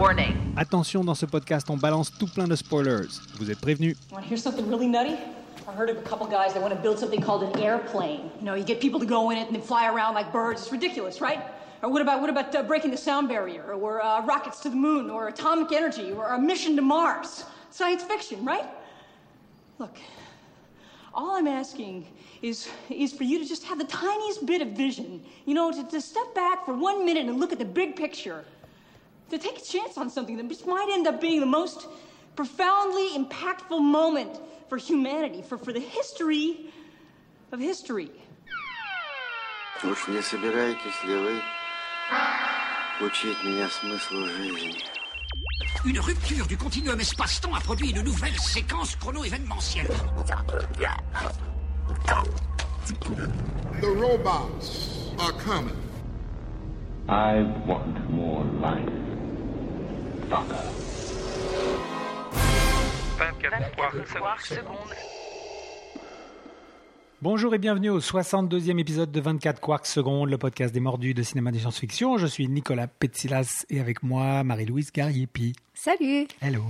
Warning. Attention, dans ce podcast, on balance tout plein de spoilers. Vous êtes prévenus. Want to hear something really nutty? I heard of a couple guys that want to build something called an airplane. You know, you get people to go in it and then fly around like birds. It's ridiculous, right? Or what about what about uh, breaking the sound barrier, or uh, rockets to the moon, or atomic energy, or a mission to Mars? Science fiction, right? Look, all I'm asking is is for you to just have the tiniest bit of vision. You know, to, to step back for one minute and look at the big picture To take a chance on something that just might end up being the most profoundly impactful moment for humanity, for, for the history of history. Уж не собираетесь ли вы учить меня смыслу жизни? Une rupture du continuum espace-temps a produit une nouvelle séquence chrono-événementielle. The robots are coming. I want more life. Fucker. 24 secondes. Bonjour et bienvenue au 62e épisode de 24 Quarks Secondes, le podcast des mordus de cinéma de science-fiction. Je suis Nicolas Petsilas et avec moi Marie-Louise Gariepi. Salut Hello.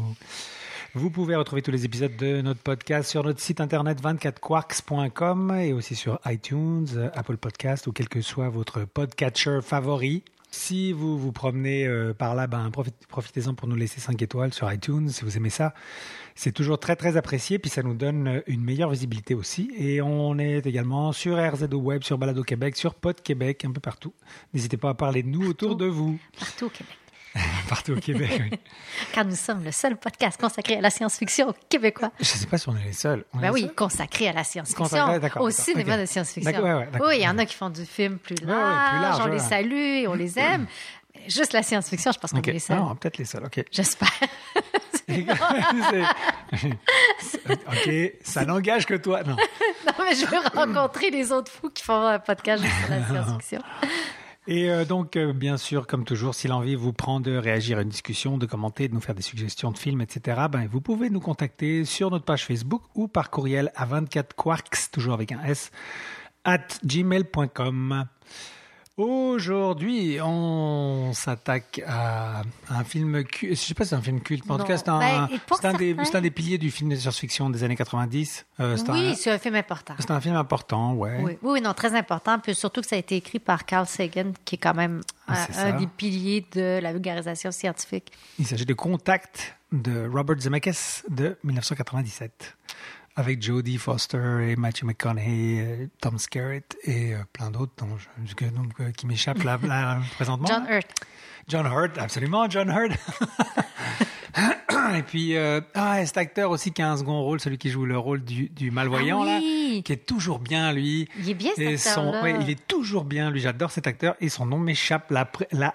Vous pouvez retrouver tous les épisodes de notre podcast sur notre site internet 24quarks.com et aussi sur iTunes, Apple Podcast ou quel que soit votre podcatcher favori. Si vous vous promenez euh, par là, ben, profit- profitez-en pour nous laisser 5 étoiles sur iTunes si vous aimez ça. C'est toujours très très apprécié, puis ça nous donne euh, une meilleure visibilité aussi. Et on est également sur RZO Web, sur Balado Québec, sur Pod Québec, un peu partout. N'hésitez pas à parler de nous autour de vous. Partout au Québec. Partout au Québec, oui. Car nous sommes le seul podcast consacré à la science-fiction québécois. Je sais pas si on est les seuls. On Ben oui, seuls? consacré à la science-fiction. Au cinéma ok. de science-fiction. Ouais, ouais, oui, il y en a qui font du film plus ouais, large, plus large, on ouais. les salue et on les aime. Mais Juste la science-fiction, je pense qu'on est les seuls. Non, peut-être les seuls. Ok. J'espère. Ok, ça n'engage que toi. Non. non, mais je veux rencontrer les autres fous qui font un podcast sur la science-fiction. Et euh, donc, euh, bien sûr, comme toujours, si l'envie vous prend de réagir à une discussion, de commenter, de nous faire des suggestions de films, etc., ben, vous pouvez nous contacter sur notre page Facebook ou par courriel à 24quarks, toujours avec un S, at gmail.com. Aujourd'hui, on s'attaque à un film culte. Je sais pas si c'est un film culte, mais en tout cas, c'est un, c'est un, des, certains- un des piliers du film de science-fiction des années 90. Euh, Oui, un- c'est un film important. c'est un film important, ouais. Oui, oui, non, très important. Puis surtout que ça a été écrit par Carl Sagan, qui est quand même un, C'est ça. un des piliers de la vulgarisation scientifique. Il s'agit de Contact de Robert Zemeckis de 1997 avec Jodie Foster et Matthew McConaughey, euh, Tom Skerritt et euh, plein d'autres dont je- euh, qui m'échappent là, là, présentement. John Hurt. John Hurt, absolument, John Hurt. et puis, euh, ah, et cet acteur aussi qui a un second rôle, celui qui joue le rôle du, du malvoyant, Ah oui. là, qui est toujours bien, lui. Il est bien, cet Et son- ouais, il est toujours bien, lui, j'adore cet acteur, et son nom m'échappe là,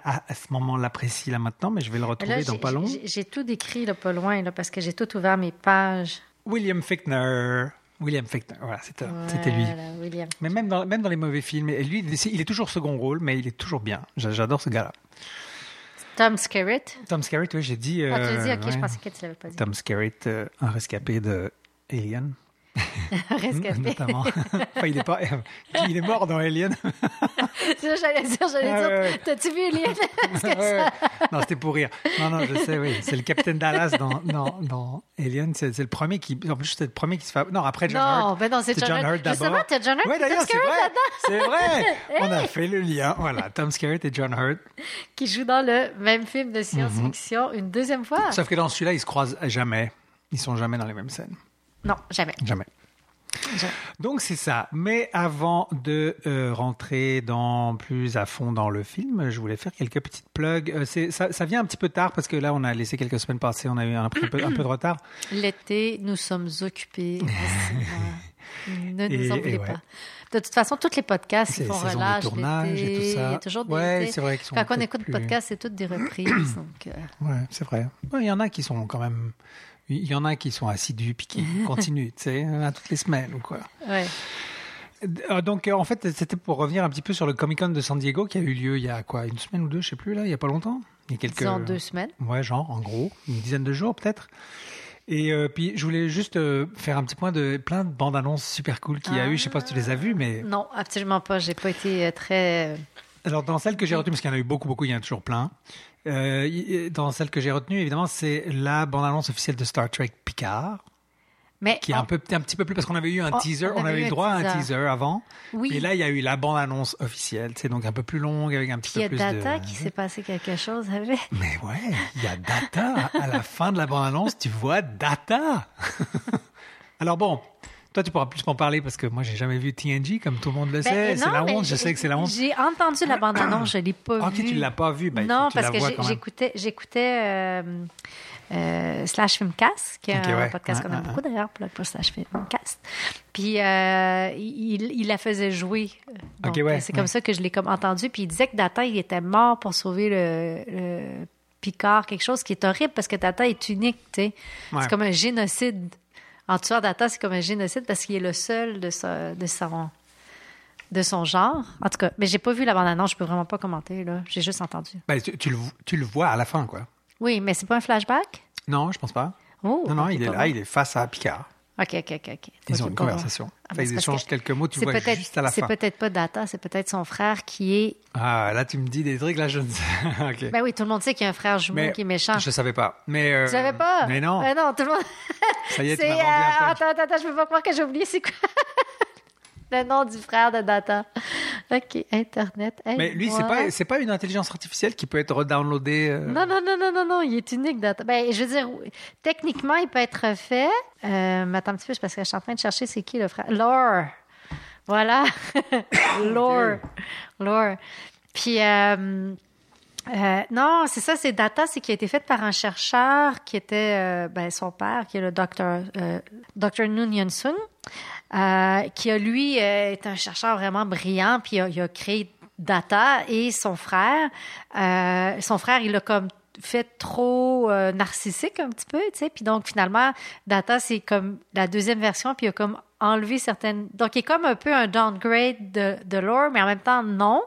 à, ce moment-là précis, là, maintenant, mais je vais le retrouver Là, dans pas long. j'ai- J'ai tout décrit là, pas loin, là, parce que j'ai tout ouvert mes pages. William Fichtner. William Fichtner, voilà, c'était lui. William. Mais même dans, même dans les mauvais films, et lui, il est toujours second rôle, mais il est toujours bien. J'a- J'adore ce gars-là. Tom Skerritt. Tom Skerritt, oui, j'ai dit. Ah, tu euh, l'as dit, ok, je pensais que tu l'avais pas dit. Tom Skerritt, euh, un rescapé de Alien, Rescapé. notamment. enfin, il est pas, il est mort dans Alien. J'allais dire, j'allais Ah, dire, ouais, t'as-tu vu Ouais, ouais. Non, c'était pour rire. Non, non, je sais, oui. C'est le Capitaine Dallas dans, dans, dans Alien. C'est le premier qui. En plus, c'est le premier qui se fait. Non, après John Non, Hurt. ben non, c'est John Hurt. d'abord. Justement, t'as John Hurt Ouais, d'ailleurs, c'est vrai. C'est vrai. On a fait le lien. Voilà, Tom Skerritt et John Hurt. qui joue dans le même film de science-fiction une deuxième fois. Sauf que dans celui-là, ils se croisent jamais. Ils sont jamais dans les mêmes scènes. Non, jamais. Jamais. Jamais. Donc c'est ça. Mais avant de euh, rentrer dans plus à fond dans le film, je voulais faire quelques petites plugs. Euh, c'est- ça, ça vient un petit peu tard parce que là, on a laissé quelques semaines passer, on a eu un, peu, un peu de retard. L'été, nous sommes occupés. ne nous Et- en et voulez ouais. pas. De toute façon, tous les podcasts, C'est ils font les relâche tournage et l'été. tout ça. Il y a toujours des Ouais, c'est vrai Quand on écoute plus- podcast, c'est toutes des reprises. donc, euh, Ouais, c'est vrai. Ouais, Il y en a qui sont quand même. Il y en a qui sont assidus puis qui continuent, tu sais, à toutes les semaines ou quoi. ouais. Euh, Donc, euh, en fait, c'était pour revenir un petit peu sur le Comic Con de San Diego qui a eu lieu il y a quoi, une semaine ou deux, je sais plus, là, il y a pas longtemps? Il y a quelques. Disons deux semaines. Ouais, genre, en gros, une dizaine de jours peut-être. Et euh, puis, je voulais juste euh, faire un petit point de plein de bandes annonces super cool qu'il y a eu. Je sais pas si tu les as vues, mais Non, absolument pas. J'ai pas été très Alors, dans celle que j'ai retenue, parce qu'il y en a eu beaucoup, beaucoup, il y en a toujours plein. euh, y- dans celle que j'ai retenue, évidemment, c'est la bande-annonce officielle de Star Trek Picard, Mais qui est un, peu, un petit peu plus, parce qu'on avait eu un Oh, teaser, on on, avait eu droit à un teaser. avant. Oui. Et là, il y a eu la bande-annonce officielle. C'est donc un peu plus longue, avec un petit Puis il y peu a plus Data de... qui s'est passé quelque chose avec. Mais ouais, il y a Data. À la fin de la bande-annonce, tu vois Data. Alors bon, toi, tu pourras plus m'en parler parce que moi, j'ai jamais vu TNG, comme tout le monde le sait. Ben, c'est non, la honte, je sais que c'est la honte. J'ai entendu la bande-annonce, je l'ai pas Ah, Ok, vue. tu l'as pas vu. Ben, non, parce que j'écoutais, j'écoutais euh, euh, Slash Filmcast, qui est Ok, un ouais. podcast qu'on aime beaucoup d'ailleurs, pour Slash Filmcast. Puis euh, il, il la faisait jouer. Donc, Ok, ouais, c'est comme ça que je l'ai comme entendu. Puis il disait que Data, il était mort pour sauver le, le Picard, quelque chose qui est horrible parce que Data est unique, tu sais. Ouais. C'est comme un génocide. En tuant Data, c'est comme un génocide parce qu'il est le seul de, sa- de son de son genre. En tout cas, mais j'ai pas vu la bande-annonce, je peux vraiment pas commenter là. J'ai juste entendu. Ben, tu, tu le, tu le vois à la fin, quoi. Oui, mais c'est pas un flashback? Non, je pense pas. Oh, Non, non, il est là, bon. il est face à Picard. Ok, ok, ok. Ils ont une conversation. Ah, ben, ils échangent que quelques mots, tu vois juste à la C'est peut-être pas Data, c'est peut-être son frère qui est. Ah, là, tu me dis des trucs, là, je ne sais. ok. Ben oui, tout le monde sait qu'il y a un frère jumeau Mais qui est méchant. Je savais pas. Mais, euh, Tu savais pas? Mais non. Ben non, tout le monde. Ça y est, tu m'as vendu euh, punch. attends, attends, attends, je peux pas croire que j'ai oublié c'est quoi. Le nom du frère de Data. OK, Internet. Mais lui, c'est pas, c'est pas une intelligence artificielle qui peut être redownloadée. euh, Non, non, non, non, non, non, il est unique. Data. Ben, je veux dire, techniquement, il peut être fait. Euh, mais attends un petit peu, parce que je suis en train de chercher c'est qui le frère. Lore. Voilà. Lore. Lore. Puis, euh, euh, non, c'est ça, c'est Data, c'est qui a été fait par un chercheur qui était euh, ben, son père, qui est le docteur euh, Dr. Noon Yun Sun, euh, qui a lui euh, est un chercheur vraiment brillant, puis il a, créé Data et son frère. euh, son frère, il a comme fait trop euh, narcissique un petit peu, tu sais, puis donc finalement Data c'est comme la deuxième version, puis il a comme enlevé certaines, donc il est comme un peu un downgrade de, de mais en même temps non.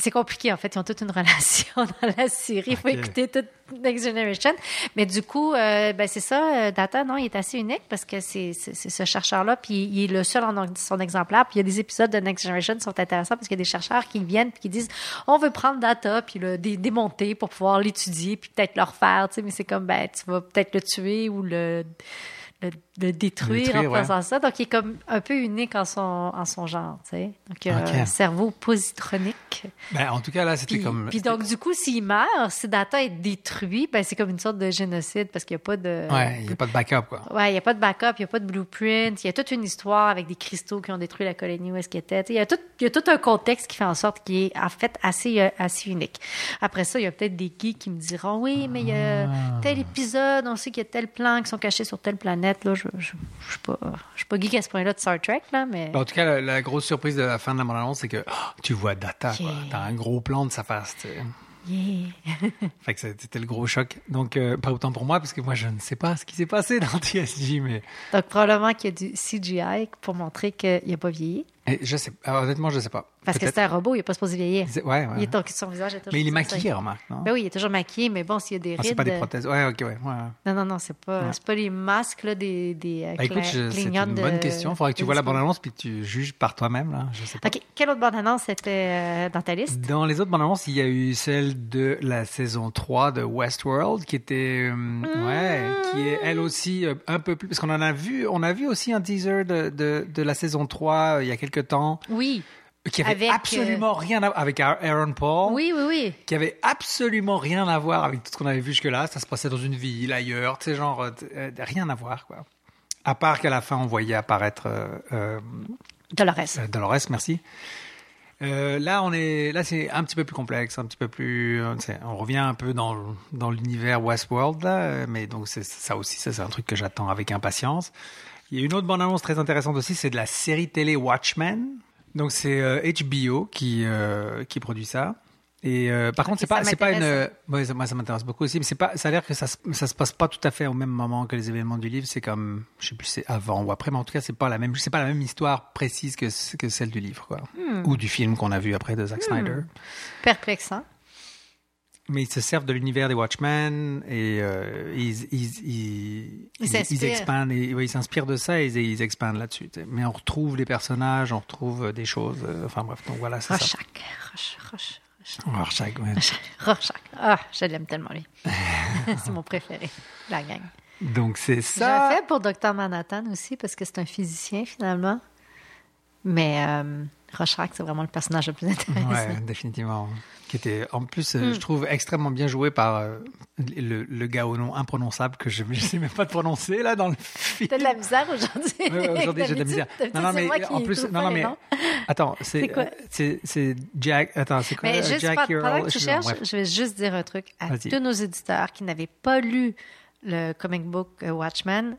C'est compliqué, en fait. Ils ont toute une relation dans la série. Il faut écouter toute Next Generation. Mais du coup, euh, ben c'est ça. euh, Data, non, il est assez unique parce que c'est ce chercheur-là, puis il est le seul en son exemplaire. Puis il y a des épisodes de Next Generation qui sont intéressants parce qu'il y a des chercheurs qui viennent puis qui disent on veut prendre Data puis le dé- démonter pour pouvoir l'étudier puis peut-être le refaire. Tu sais, mais c'est comme ben tu vas peut-être le tuer ou le le, le détruire, détruire, en ouais. faisant ça. Donc, il est comme un peu unique en son, en son genre, tu sais. Donc, euh, Ok. cerveau positronique. Ben, en tout cas, là, c'était comme. puis donc, du coup, s'il meurt, si Data est détruit, ben, c'est comme une sorte de génocide parce qu'il n'y a pas de. Ouais, il n'y a pas de backup, quoi. Ouais, il n'y a pas de backup, il n'y a pas de blueprint. Il y a toute une histoire avec des cristaux qui ont détruit la colonie où est-ce qu'il était. Tu sais, Il y, a tout, il y a tout un contexte qui fait en sorte qu'il est en fait assez, euh, assez unique. Après ça, il y a peut-être des geeks qui me diront Oui, mais il y a Ah. tel épisode, on sait qu'il y a tel plan qui sont cachés sur telle planète. Là, je je, je suis pas, geek à ce point-là de Star Trek, là, mais. En tout cas, la, la grosse surprise de la fin de la bande-annonce, c'est que oh, tu vois Data, quoi. Yeah. T'as un gros plan de sa face, tu sais. Yeah. Fait que c'était le gros choc. Donc, euh, pas autant pour moi, parce que moi, je ne sais pas ce qui s'est passé dans TSG, mais Donc, probablement qu'il y a du CGI pour montrer qu'il n'a pas vieilli. Et je sais alors, honnêtement, je sais pas. Parce que c'est un robot, il n'est pas supposé vieillir. Ouais, ouais. Il est, son visage est toujours Mais il est maquillé, remarque, non? Ben oui, il est toujours maquillé, mais bon, s'il y a des Ah, rides. c'est pas des euh, prothèses. Ouais, ok, ouais. Non, non, non, c'est pas, pas les masques là, des, des euh, Bah, écoute, cla- je- c'est une de- bonne question. Il faudrait que tu vois la bande-annonce puis que tu juges par toi-même, là. Je sais pas. OK. Quelle autre bande-annonce était euh, dans ta liste? Dans les autres bandes annonces, il y a eu celle de la saison 3 de Westworld qui était euh, ouais, qui est elle aussi euh, un peu plus parce qu'on en a vu, on a vu aussi un teaser de de, de la saison 3 euh, il y a quelque temps Oui. qui avait Avec, absolument rien à avec Aaron Paul. Oui, oui, oui. Qui avait absolument rien à voir avec tout ce qu'on avait vu jusque-là. Ça se passait dans une ville ailleurs, tu sais, genre euh, euh, rien à voir, quoi. À part qu'à la fin, on voyait apparaître euh, euh, Dolores. euh, Dolores, merci. Euh, là, on est, là, c'est un petit peu plus complexe, un petit peu plus. euh, On revient un peu dans dans l'univers Westworld là, euh, mais donc c'est ça aussi, ça c'est un truc que j'attends avec impatience. Il y a une autre bande annonce très intéressante aussi, c'est de la série télé Watchmen. Donc c'est euh, HBO qui euh, qui produit ça. Et euh, par contre, c'est pas c'est pas une. m'intéresse. ouais, ça- moi, ça m'intéresse beaucoup aussi, mais c'est pas. Ça a l'air que ça ça se passe pas tout à fait au même moment que les événements du livre. C'est comme, je sais plus, si c'est avant ou après, mais en tout cas, c'est pas la même. C'est pas la même histoire précise que que celle du livre, quoi, Hmm. ou du film qu'on a vu après de Zack Snyder. Perplexant. Mais ils se servent de l'univers des Watchmen et euh, ils, ils, ils, Ils s'inspirent. expandent, et, ouais, ils s'inspirent de ça et ils, ils expandent là-dessus. Mais on retrouve les personnages, on retrouve euh, des choses. euh, enfin bref, donc voilà, c'est ça. Rorschach. Roche, Roche, Roche. Rorschach, ouais. Rorschach. Ah, je l'aime tellement, lui. c'est mon préféré, la gang. Donc c'est J'ai ça. un fait pour Dr. Manhattan aussi, parce que c'est un physicien, finalement. Mais euh, Rorschach, c'est vraiment le personnage le plus intéressant. Ouais, définitivement. Qui était en plus, Hmm. euh, je trouve, extrêmement bien joué par euh, le, le gars au nom imprononçable que je ne sais même pas de prononcer là dans le film. T'as de la misère aujourd'hui. Ouais, aujourd'hui, j'ai de la misère. D'habitude, Non, non, mais en plus, non, non, mais attends, c'est, C'est quoi? euh, c'est, c'est Jack. Attends, c'est quoi? Mais juste Jack pendant, que tu je- cherches, je vais juste dire un truc à tous nos éditeurs qui n'avaient pas lu le comic book Watchmen.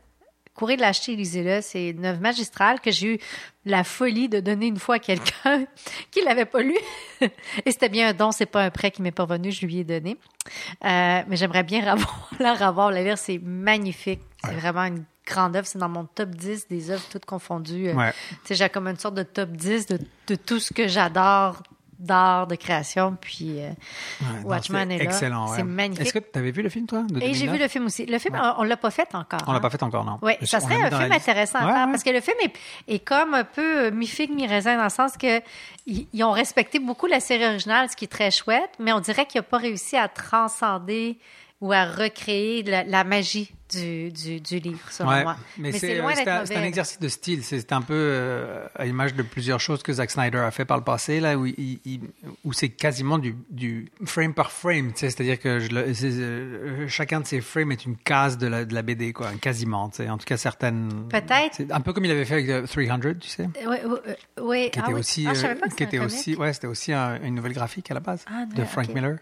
Courez de l'acheter, lisez-le. C'est une œuvre magistrale que j'ai eu la folie de donner une fois à quelqu'un qui l'avait pas lu. Et c'était bien un don, c'est pas un prêt qui m'est pas revenu, je lui ai donné. Euh, mais j'aimerais bien la revoir, la lire. C'est magnifique. C'est vraiment une grande œuvre. C'est dans mon top 10 des œuvres toutes confondues. Euh, Ouais. tu sais, j'ai comme une sorte de top 10 de, de tout ce que j'adore d'art, de création. Puis euh, Ouais, non, est là. excellent. ouais. C'est magnifique. Est-ce que tu avais vu le film, toi? de Et j'ai 2009? vu le film aussi. Le film, on, on l'a pas fait encore. On l'a hein. pas fait encore, non. Oui, ça serait un film intéressant à faire parce que le film est, est comme un peu euh, mi-figue, mi-raisin dans le sens que ils, ils ont respecté beaucoup la série originale, ce qui est très chouette, mais on dirait qu'il n'a pas réussi à transcender ou à recréer la, la magie du, du, du livre, selon Ouais, moi. mais, c'est c'est, loin c'est d'être un, c'est un mauvais. exercice de style. C'est un peu euh, à l'image de plusieurs choses que Zack Snyder a fait par le passé, là, où, il- il- où c'est quasiment du, du frame par frame. C'est-à-dire que je euh, chacun de ces frames est une case de la, de la BD, quoi, quasiment. En tout cas, certaines. Peut-être. C'est un peu comme il avait fait avec euh, 300, tu sais. Oui, oui, euh, Ah était oui. aussi, Ah, je savais euh, pas que qui était un aussi, ouais, c'était aussi un- une nouvelle graphique à la base Ah, de Frank. Miller.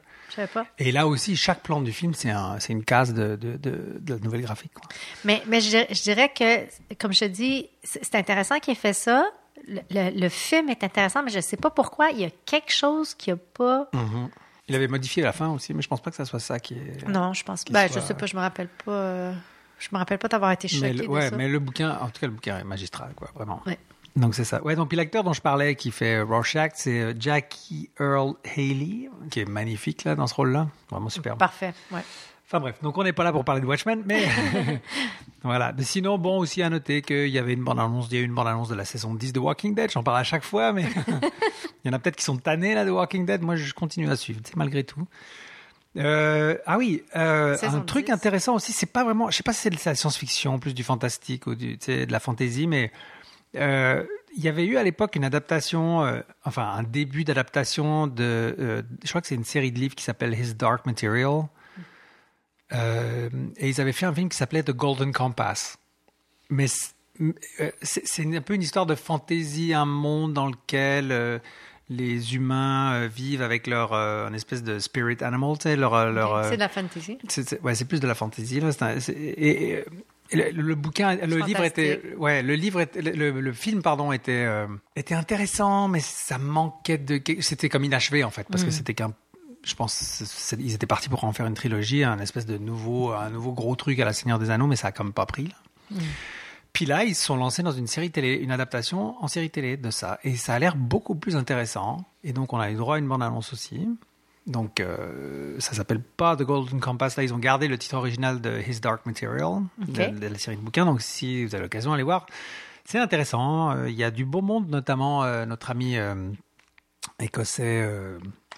Pas. Et là aussi, chaque plan du film, c'est un, c'est une case de, de, de, de la nouvelle graphique. Quoi. Mais, mais je, dirais- je dirais que, comme je te dis, c'est intéressant qu'il ait fait ça. Le, le- le film est intéressant, mais je ne sais pas pourquoi. Il y a quelque chose qui n'a pas. Il avait modifié la fin aussi, mais je pense pas que ça soit ça qui est. Non, je pense pas. Ben, soit- je sais pas, je me rappelle pas. euh, Je me rappelle pas d'avoir été choquée Mais le, de ouais, ça. mais le bouquin, en tout cas, le bouquin est magistral, quoi, vraiment. Ouais. Donc c'est ça. Ouais, donc puis l'acteur dont je parlais qui fait euh, Rorschach, c'est euh, Jackie Earl Haley, qui est magnifique là dans ce rôle-là, vraiment super. Parfait. Ouais. Enfin bref, donc on n'est pas là pour parler de Watchmen, mais voilà. Mais sinon, bon, aussi à noter qu'il y avait une bande-annonce, il y a eu une bande-annonce de la saison 10 de Walking Dead, j'en parle à chaque fois, mais il y en a peut-être qui sont tannés là de Walking Dead, moi je continue à suivre, tu sais, malgré tout. Euh, ah oui, euh, un truc 10. intéressant aussi, c'est pas vraiment, je sais pas si c'est de la science-fiction, plus du fantastique ou du, de la fantasy, mais euh, il y avait eu à l'époque une adaptation, euh, enfin un début d'adaptation de, euh, je crois que c'est une série de livres qui s'appelle His Dark Material. Et ils avaient fait un film qui s'appelait The Golden Compass. Mais c'est un peu une histoire de fantaisie, un monde dans lequel les humains vivent avec leur une espèce de spirit animal, tu sais, leur, leur, C'est de la fantasy. c'est c'est- ouais, c'est plus de la fantaisie. Là. Un- et le, le bouquin, le livre était, ouais, le livre, était- le, film, pardon, était euh, était intéressant, mais ça manquait de, c'était comme inachevé en fait, parce que c'était qu'un, je pense, ils étaient partis pour en faire une trilogie, un espèce de nouveau, un nouveau gros truc à la Seigneur des Anneaux, mais ça a comme pas pris. Là. Puis là, ils se sont lancés dans une série télé, une adaptation en série télé de ça. Et ça a l'air beaucoup plus intéressant. Et donc, on a eu droit à une bande-annonce aussi. Donc, euh, ça s'appelle pas The Golden Compass. Là, ils ont gardé le titre original de His Dark Material, de, de la série de bouquins. Donc, si vous avez l'occasion, allez voir. C'est intéressant. Euh, Il y a du beau monde, notamment euh, notre ami écossais.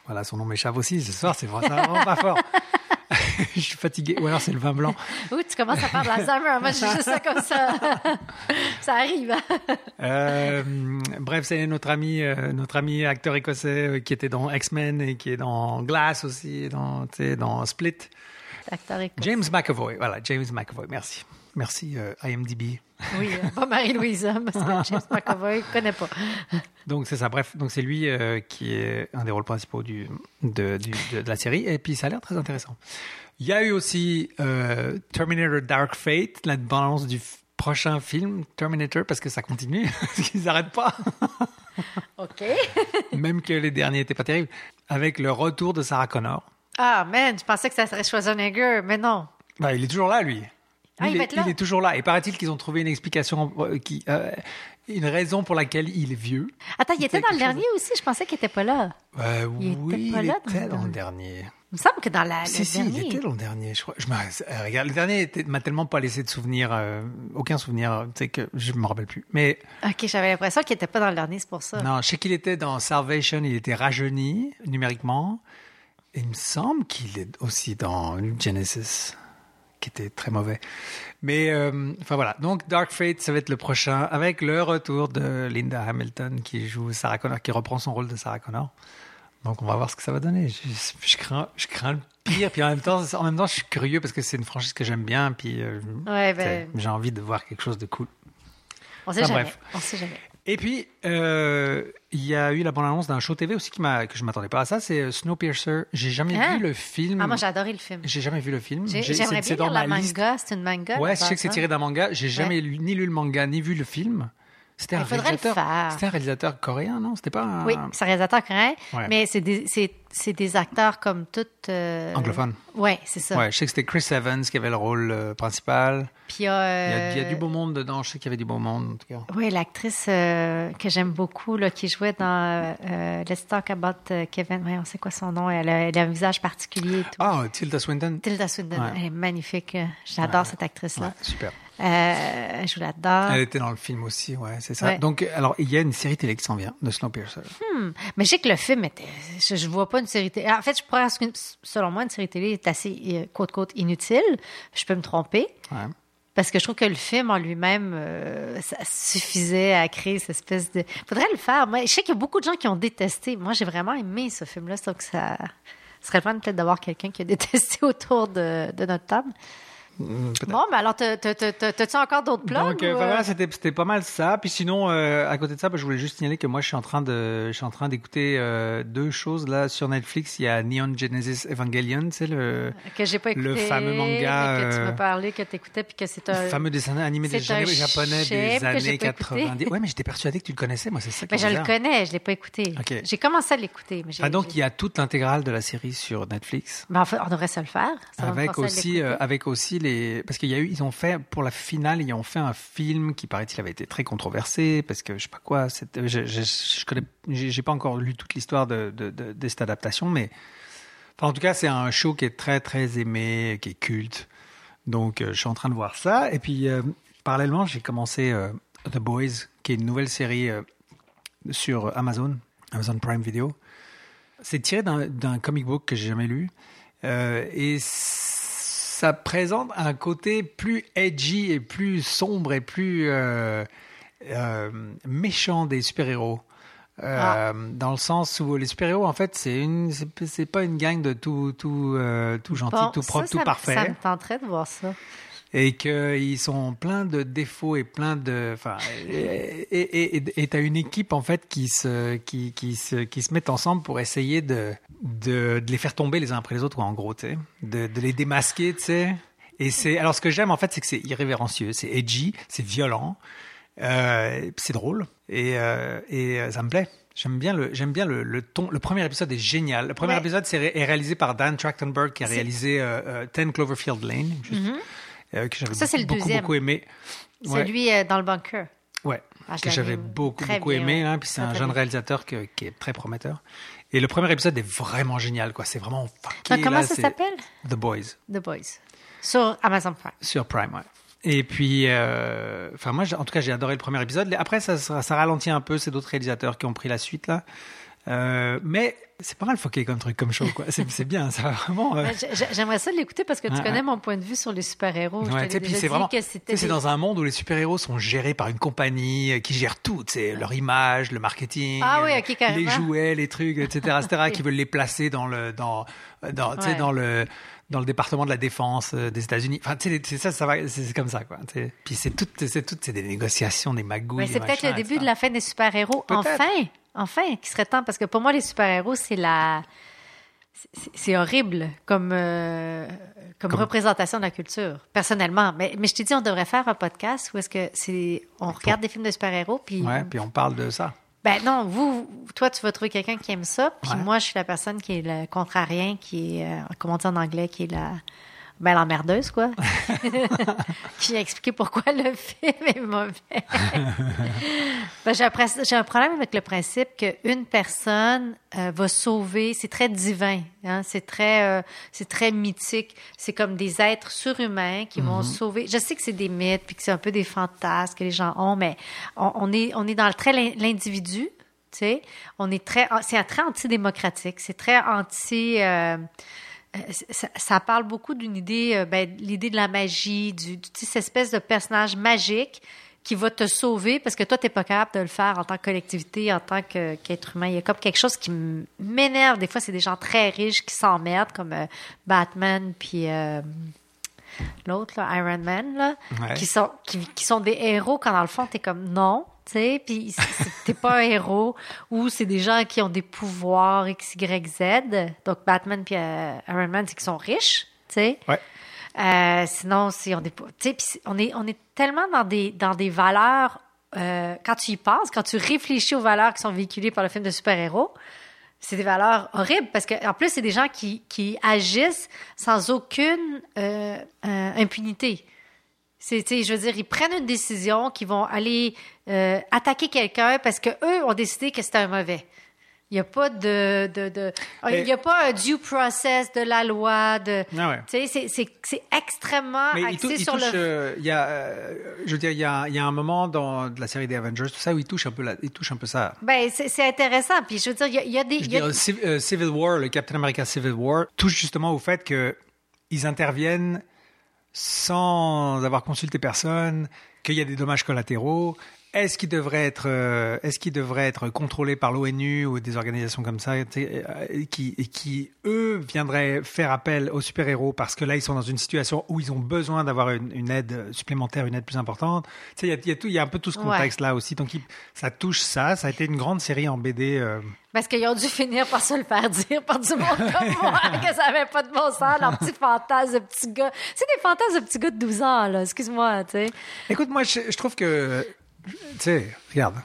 voilà, son nom m'échappe aussi ce soir. C'est vraiment pas fort. Je suis fatigué. Ou alors, c'est le vin blanc. Ouh, tu commences à faire de l'Alzheimer. Moi, j'ai juste ça comme ça. ça arrive. Euh, bref, c'est notre ami, euh, notre ami acteur écossais euh, qui était dans X-Men et qui est dans Glass aussi, et dans, dans Split. Acteur écossais. James McAvoy, voilà, James McAvoy, merci. Merci euh, IMDb. Oui, euh, pas Marie-Louise, hein, parce que James McAvoy, ne connaît pas. Donc c'est ça, bref, donc c'est lui euh, qui est un des rôles principaux du, de, du- de, de la série, et puis ça a l'air très intéressant. Il y a eu aussi euh, Terminator Dark Fate, la bande du prochain film Terminator, parce que ça continue, parce qu'ils n'arrêtent pas. OK. même que les derniers n'étaient pas terribles, avec le retour de Sarah Connor. Ah, man, je pensais que ça serait Schwarzenegger, mais non. Bah, il est toujours là, lui. Ah, il est, il toujours là. Et paraît-il qu'ils ont trouvé une explication, euh, qui, euh, une raison pour laquelle il est vieux. Attends, il était dans le chose dernier aussi. Je pensais qu'il était pas là. Euh, Il oui, était pas il là était dans le dernier. Il me semble que dans la, Si, le si, dernier. il était dans le dernier, je crois. Je me- euh, regarde, le dernier m'a tellement pas laissé de souvenir, euh, aucun souvenir, tu sais, que je me rappelle plus. Mais Ok, j'avais l'impression qu'il était pas dans le dernier, c'est pour ça. non, je sais qu'il était dans Salvation, il était rajeuni numériquement. Il me semble qu'il est aussi dans Genesis, qui était très mauvais. Mais, euh, enfin voilà. Donc, Dark Fate, ça va être le prochain, avec le retour de Linda Hamilton, qui joue Sarah Connor, qui reprend son rôle de Sarah Connor. Donc, on va voir ce que ça va donner. Je, je crains, je crains le pire, puis en même temps, en même temps, je suis curieux parce que c'est une franchise que j'aime bien, puis euh, Ouais, ben, j'ai envie de voir quelque chose de cool. on sait Enfin, jamais. bref. On sait jamais. Et puis, euh, il y a eu la bande-annonce d'un show TV aussi qui m'a, que je m'attendais pas à ça. C'est euh, Snowpiercer. J'ai jamais Hein? vu le film. Ah, moi, j'ai adoré le film. J'ai jamais vu le film. J'ai- J'ai- J'aimerais bien dans la manga. C'est une manga. Ouais, je sais que c'est tiré d'un manga. J'ai jamais Ouais. lu, ni lu le manga, ni vu le film. C'était un réalisateur. C'était un réalisateur coréen, non? C'était pas un Oui, c'est un réalisateur coréen, Ouais. mais c'est des, c'est, c'est des acteurs comme toutes. euh, anglophone. Ouais, c'est ça. Ouais, je sais que c'était Chris Evans qui avait le rôle euh, principal. Puis il y a. Il y, a, il y a euh, du beau monde dedans. Je sais qu'il y avait du beau monde en tout cas. Oui, l'actrice euh, que j'aime beaucoup, là, qui jouait dans Let's Talk About Kevin. Ouais, on sait quoi son nom? Elle a, elle a un visage particulier et tout. Ah, Tilda Swinton. Tilda Swinton, Ouais. elle est magnifique. J'adore cette actrice-là. Super. Elle joue là-dedans. Elle était dans le film aussi, ouais, c'est ça. Donc, alors, il y a une série télé qui s'en vient de Snowpiercer. Mais je sais que le film était. Je, je vois pas une série télé. En fait, je pense que, selon moi, une série télé est assez euh, côte-côte inutile. Je peux me tromper. Ouais. Parce que je trouve que le film en lui-même, euh, ça suffisait à créer cette espèce de. Faudrait le faire. Moi, je sais qu'il y a beaucoup de gens qui ont détesté. Moi, j'ai vraiment aimé ce film-là. Donc, ça ce serait fun peut-être d'avoir quelqu'un qui a détesté autour de, de notre table. Mm. Bon, mais alors, t'as- t'as- t'as- t'as- t'as-tu encore d'autres plans? Donc euh, voilà, c'était c'était pas mal ça. Puis sinon, euh, à côté de ça, bah, je voulais juste signaler que moi, je suis en train de je suis en train d'écouter euh, deux choses là sur Netflix. Il y a Neon Genesis Evangelion, le que j'ai pas écouté. le fameux manga, Que tu euh, m'as parlé, que t'écoutais, puis que c'est un. fameux dessin animé des japonais des années j'ai pas écouté. 90. Ouais, mais j'étais persuadé que tu le connaissais. Moi, c'est ça Mais je le connais, je l'ai pas écouté. J'ai commencé à l'écouter. Ah, donc il y a toute l'intégrale de la série sur Netflix. Ben, en fait, on devrait se le faire. Ça me avec aussi euh, avec aussi parce qu'il y a eu ils ont fait pour la finale ils ont fait un film qui paraît-il avait été très controversé parce que je sais pas quoi c'était je, je, j'ai pas encore lu toute l'histoire de, cette adaptation mais en tout cas c'est un show qui est très très aimé qui est culte. Donc euh, je suis en train de voir ça. Et puis euh, parallèlement j'ai commencé euh, The Boys qui est une nouvelle série euh, sur Amazon Amazon Prime Video. C'est tiré d'un comic book que j'ai jamais lu. Euh, et ça présente un côté plus edgy et plus sombre et plus euh, euh, méchant des super-héros. Euh, Ah. Dans le sens où les super-héros, en fait, c'est une, c'est pas une gang de tout, tout, tout gentil, Bon, tout propre, ça, tout ça parfait, Ça me tenterait de voir ça. Et qu'ils sont pleins de défauts et plein de, enfin, et t'as une équipe en fait qui se, qui, qui se, qui se met ensemble pour essayer de, de, de les faire tomber les uns après les autres, quoi, en gros, tu sais, de, de les démasquer, tu sais. Et c'est, alors ce que j'aime en fait, c'est que c'est irrévérencieux, c'est edgy, c'est violent, euh, c'est drôle et, euh, et euh, ça me plaît. J'aime bien le j'aime bien le, le ton. Le premier épisode est génial. Le premier Ouais. épisode c'est ré- est réalisé par Dan Trachtenberg qui a réalisé euh, euh, 10 Cloverfield Lane, juste, euh, que j'avais Ça, c'est le beaucoup, deuxième. beaucoup aimé. Ouais. Celui euh, dans le bunker. Ouais, Ah, que j'avais beaucoup, beaucoup bien, aimé. Hein, puis c'est un jeune bien. réalisateur que- qui est très prometteur. Et le premier épisode est vraiment génial, quoi. C'est vraiment. Donc, comment là, ça s'appelle? The Boys, The Boys. Sur Amazon Prime. sur Prime, ouais. Et puis, euh, enfin, moi, en tout cas, j'ai adoré le premier épisode. Après, ça, ça, ça ralentit un peu. C'est d'autres réalisateurs qui ont pris la suite, là. Euh, mais c'est pas mal fucké comme truc, comme show, quoi. C'est c'est bien, ça va vraiment. euh, J'aimerais ça l'écouter parce que tu connais mon point de vue sur les super-héros. Ouais, c'est vraiment, c'est des- dans un monde où les super-héros sont gérés par une compagnie euh, qui gère tout, sais, leur image, le marketing, Ah oui, les carrément. jouets, les trucs, etc., etc., qui veulent les placer dans le, dans, dans, Ouais. dans le, dans le département de la défense des États-Unis. Enfin, tu sais, c'est ça, ça va, c'est c'est comme ça, quoi. Puis c'est tout, c'est tout, c'est des négociations, des magouilles. Ouais, c'est peut-être le début de la fin des super-héros. Enfin, enfin, qui serait temps. Parce que pour moi, les super-héros, c'est la. c'est- horrible comme, euh, comme, Comme- représentation de la culture, personnellement. Mais, mais je t'ai dit, on devrait faire un podcast où est-ce que c'est. On regarde des films de super-héros, puis. Ouais, puis on parle de ça. Ben non, vous, toi, tu vas trouver quelqu'un qui aime ça, puis Ouais. moi, je suis la personne qui est le contrarien, qui est, euh, comment on dit en anglais, qui est la ben l'emmerdeuse, quoi. qui a expliqué pourquoi le film est mauvais. ben, j'ai, un, problème avec le principe qu'une personne euh, va sauver. C'est très divin, hein, c'est très, euh, c'est très mythique. C'est comme des êtres surhumains qui vont sauver. Je sais que c'est des mythes, puis que c'est un peu des fantasmes que les gens ont, mais on, on est, on est dans le très l'in- l'individu. Tu sais, on est très, c'est très antidémocratique, c'est très anti. euh, ça, ça parle beaucoup d'une idée, euh, ben, l'idée de la magie, du, du- tu sais, cette espèce de personnage magique qui va te sauver parce que toi, tu n'es pas capable de le faire en tant que collectivité, en tant qu'être humain. Il y a comme quelque chose qui m'énerve. Des fois, c'est des gens très riches qui s'emmerdent, comme euh, Batman, puis euh, l'autre, Iron Man, là, Ouais. qui, sont, qui, qui sont des héros quand, dans le fond, tu es comme non. Tu sais, puis t'es pas un héros, ou c'est des gens qui ont des pouvoirs X, Y, Z. Donc, Batman puis euh, Iron Man, c'est qu'ils sont riches, tu sais. Ouais. Euh, sinon, si on est, tu sais, on est, on est tellement dans des, dans des valeurs. euh, quand tu y penses, quand tu réfléchis aux valeurs qui sont véhiculées par le film de super-héros, c'est des valeurs horribles parce que en plus c'est des gens qui, qui agissent sans aucune impunité. C'est, je veux dire, ils prennent une décision qu'ils vont aller euh, attaquer quelqu'un parce que eux ont décidé que c'était un mauvais. Il n'y a pas de, de, de- il y a pas un due process de la loi de, Ah ouais. tu sais, c'est, c'est, c'est extrêmement Mais il, axé il sur touche, le. euh, il y a, euh, je veux dire, il y a, il y a un moment dans de la série des Avengers, tout ça, où il touche un peu, la- il touche un peu ça. Ben, c'est, intéressant. Puis je veux dire, il y a, il y a des, Je il y a- veux dire, Civ- Civil War, le Captain America Civil War, touche justement au fait que ils interviennent sans avoir consulté personne, qu'il y a des dommages collatéraux. Est-ce qu'ils devraient être, euh, est-ce qu'ils devraient être contrôlés par l'ONU ou des organisations comme ça, euh, qui, qui eux viendraient faire appel aux super héros parce que là ils sont dans une situation où ils ont besoin d'avoir une, une aide supplémentaire, une aide plus importante? Tu sais, il y a, il y a tout, il y a un peu tout ce Ouais. contexte là aussi. Donc il- ça touche ça. Ça a été une grande série en BD. euh, Parce qu'ils ont dû finir par se le faire dire par du monde comme moi, que ça avait pas de bon sens, leur petit fantasme de petit gars. C'est des fantasmes de petits gars de 12 ans, là, excuse-moi, tu sais. Écoute, moi, je, je trouve que. Tu sais, regarde.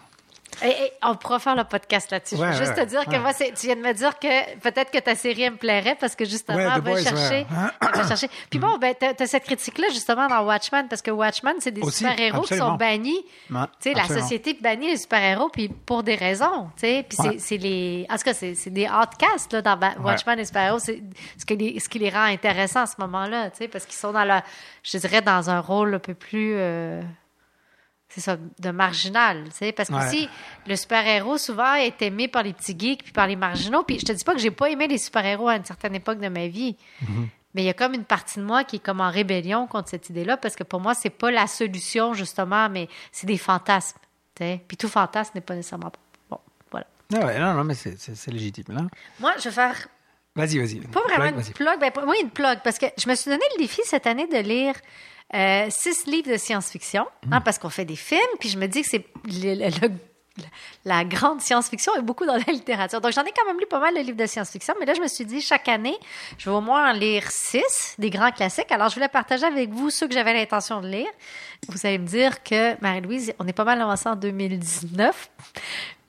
Et, et on pourra faire le podcast là-dessus. je veux juste ouais, te dire que moi, tu viens de me dire que peut-être que ta série elle me plairait parce que justement, The elle va Boys, chercher. elle va chercher. Puis bon, ben, t'as, t'as cette critique-là justement dans Watchmen parce que Watchmen, c'est des super-héros qui sont bannis. Ouais, tu sais, la société bannit les super-héros, puis pour des raisons, tu sais. Puis c'est, les. En tout cas, c'est, des outcasts, là, dans Watchmen, les super-héros. C'est ce, que les- ce qui les rend intéressants à ce moment-là, tu sais, parce qu'ils sont dans la. Je dirais dans un rôle un peu plus. euh, c'est ça, de marginal, tu sais, parce que Ouais. aussi, le super-héros, souvent, est aimé par les petits geeks puis par les marginaux, puis je te dis pas que j'ai pas aimé les super-héros à une certaine époque de ma vie, Mm-hmm. mais il y a comme une partie de moi qui est comme en rébellion contre cette idée-là, parce que pour moi, c'est pas la solution, justement, mais c'est des fantasmes, tu sais, puis tout fantasme n'est pas nécessairement bon, voilà. Ah ouais, non, non, mais c'est- légitime, là. Moi, je vais faire Vas-y, vas-y. pas vraiment Plug, une plug, ben, oui, une plug, parce que je me suis donné le défi cette année de lire euh, six livres de science-fiction, hein, parce qu'on fait des films, puis je me dis que c'est le- le- le- la grande science-fiction est beaucoup dans la littérature. Donc, j'en ai quand même lu pas mal de livres de science-fiction, mais là, je me suis dit, chaque année, je vais au moins en lire six, des grands classiques. Alors, je voulais partager avec vous ceux que j'avais l'intention de lire. Vous allez me dire que, Marie-Louise, on est pas mal avancé en 2019.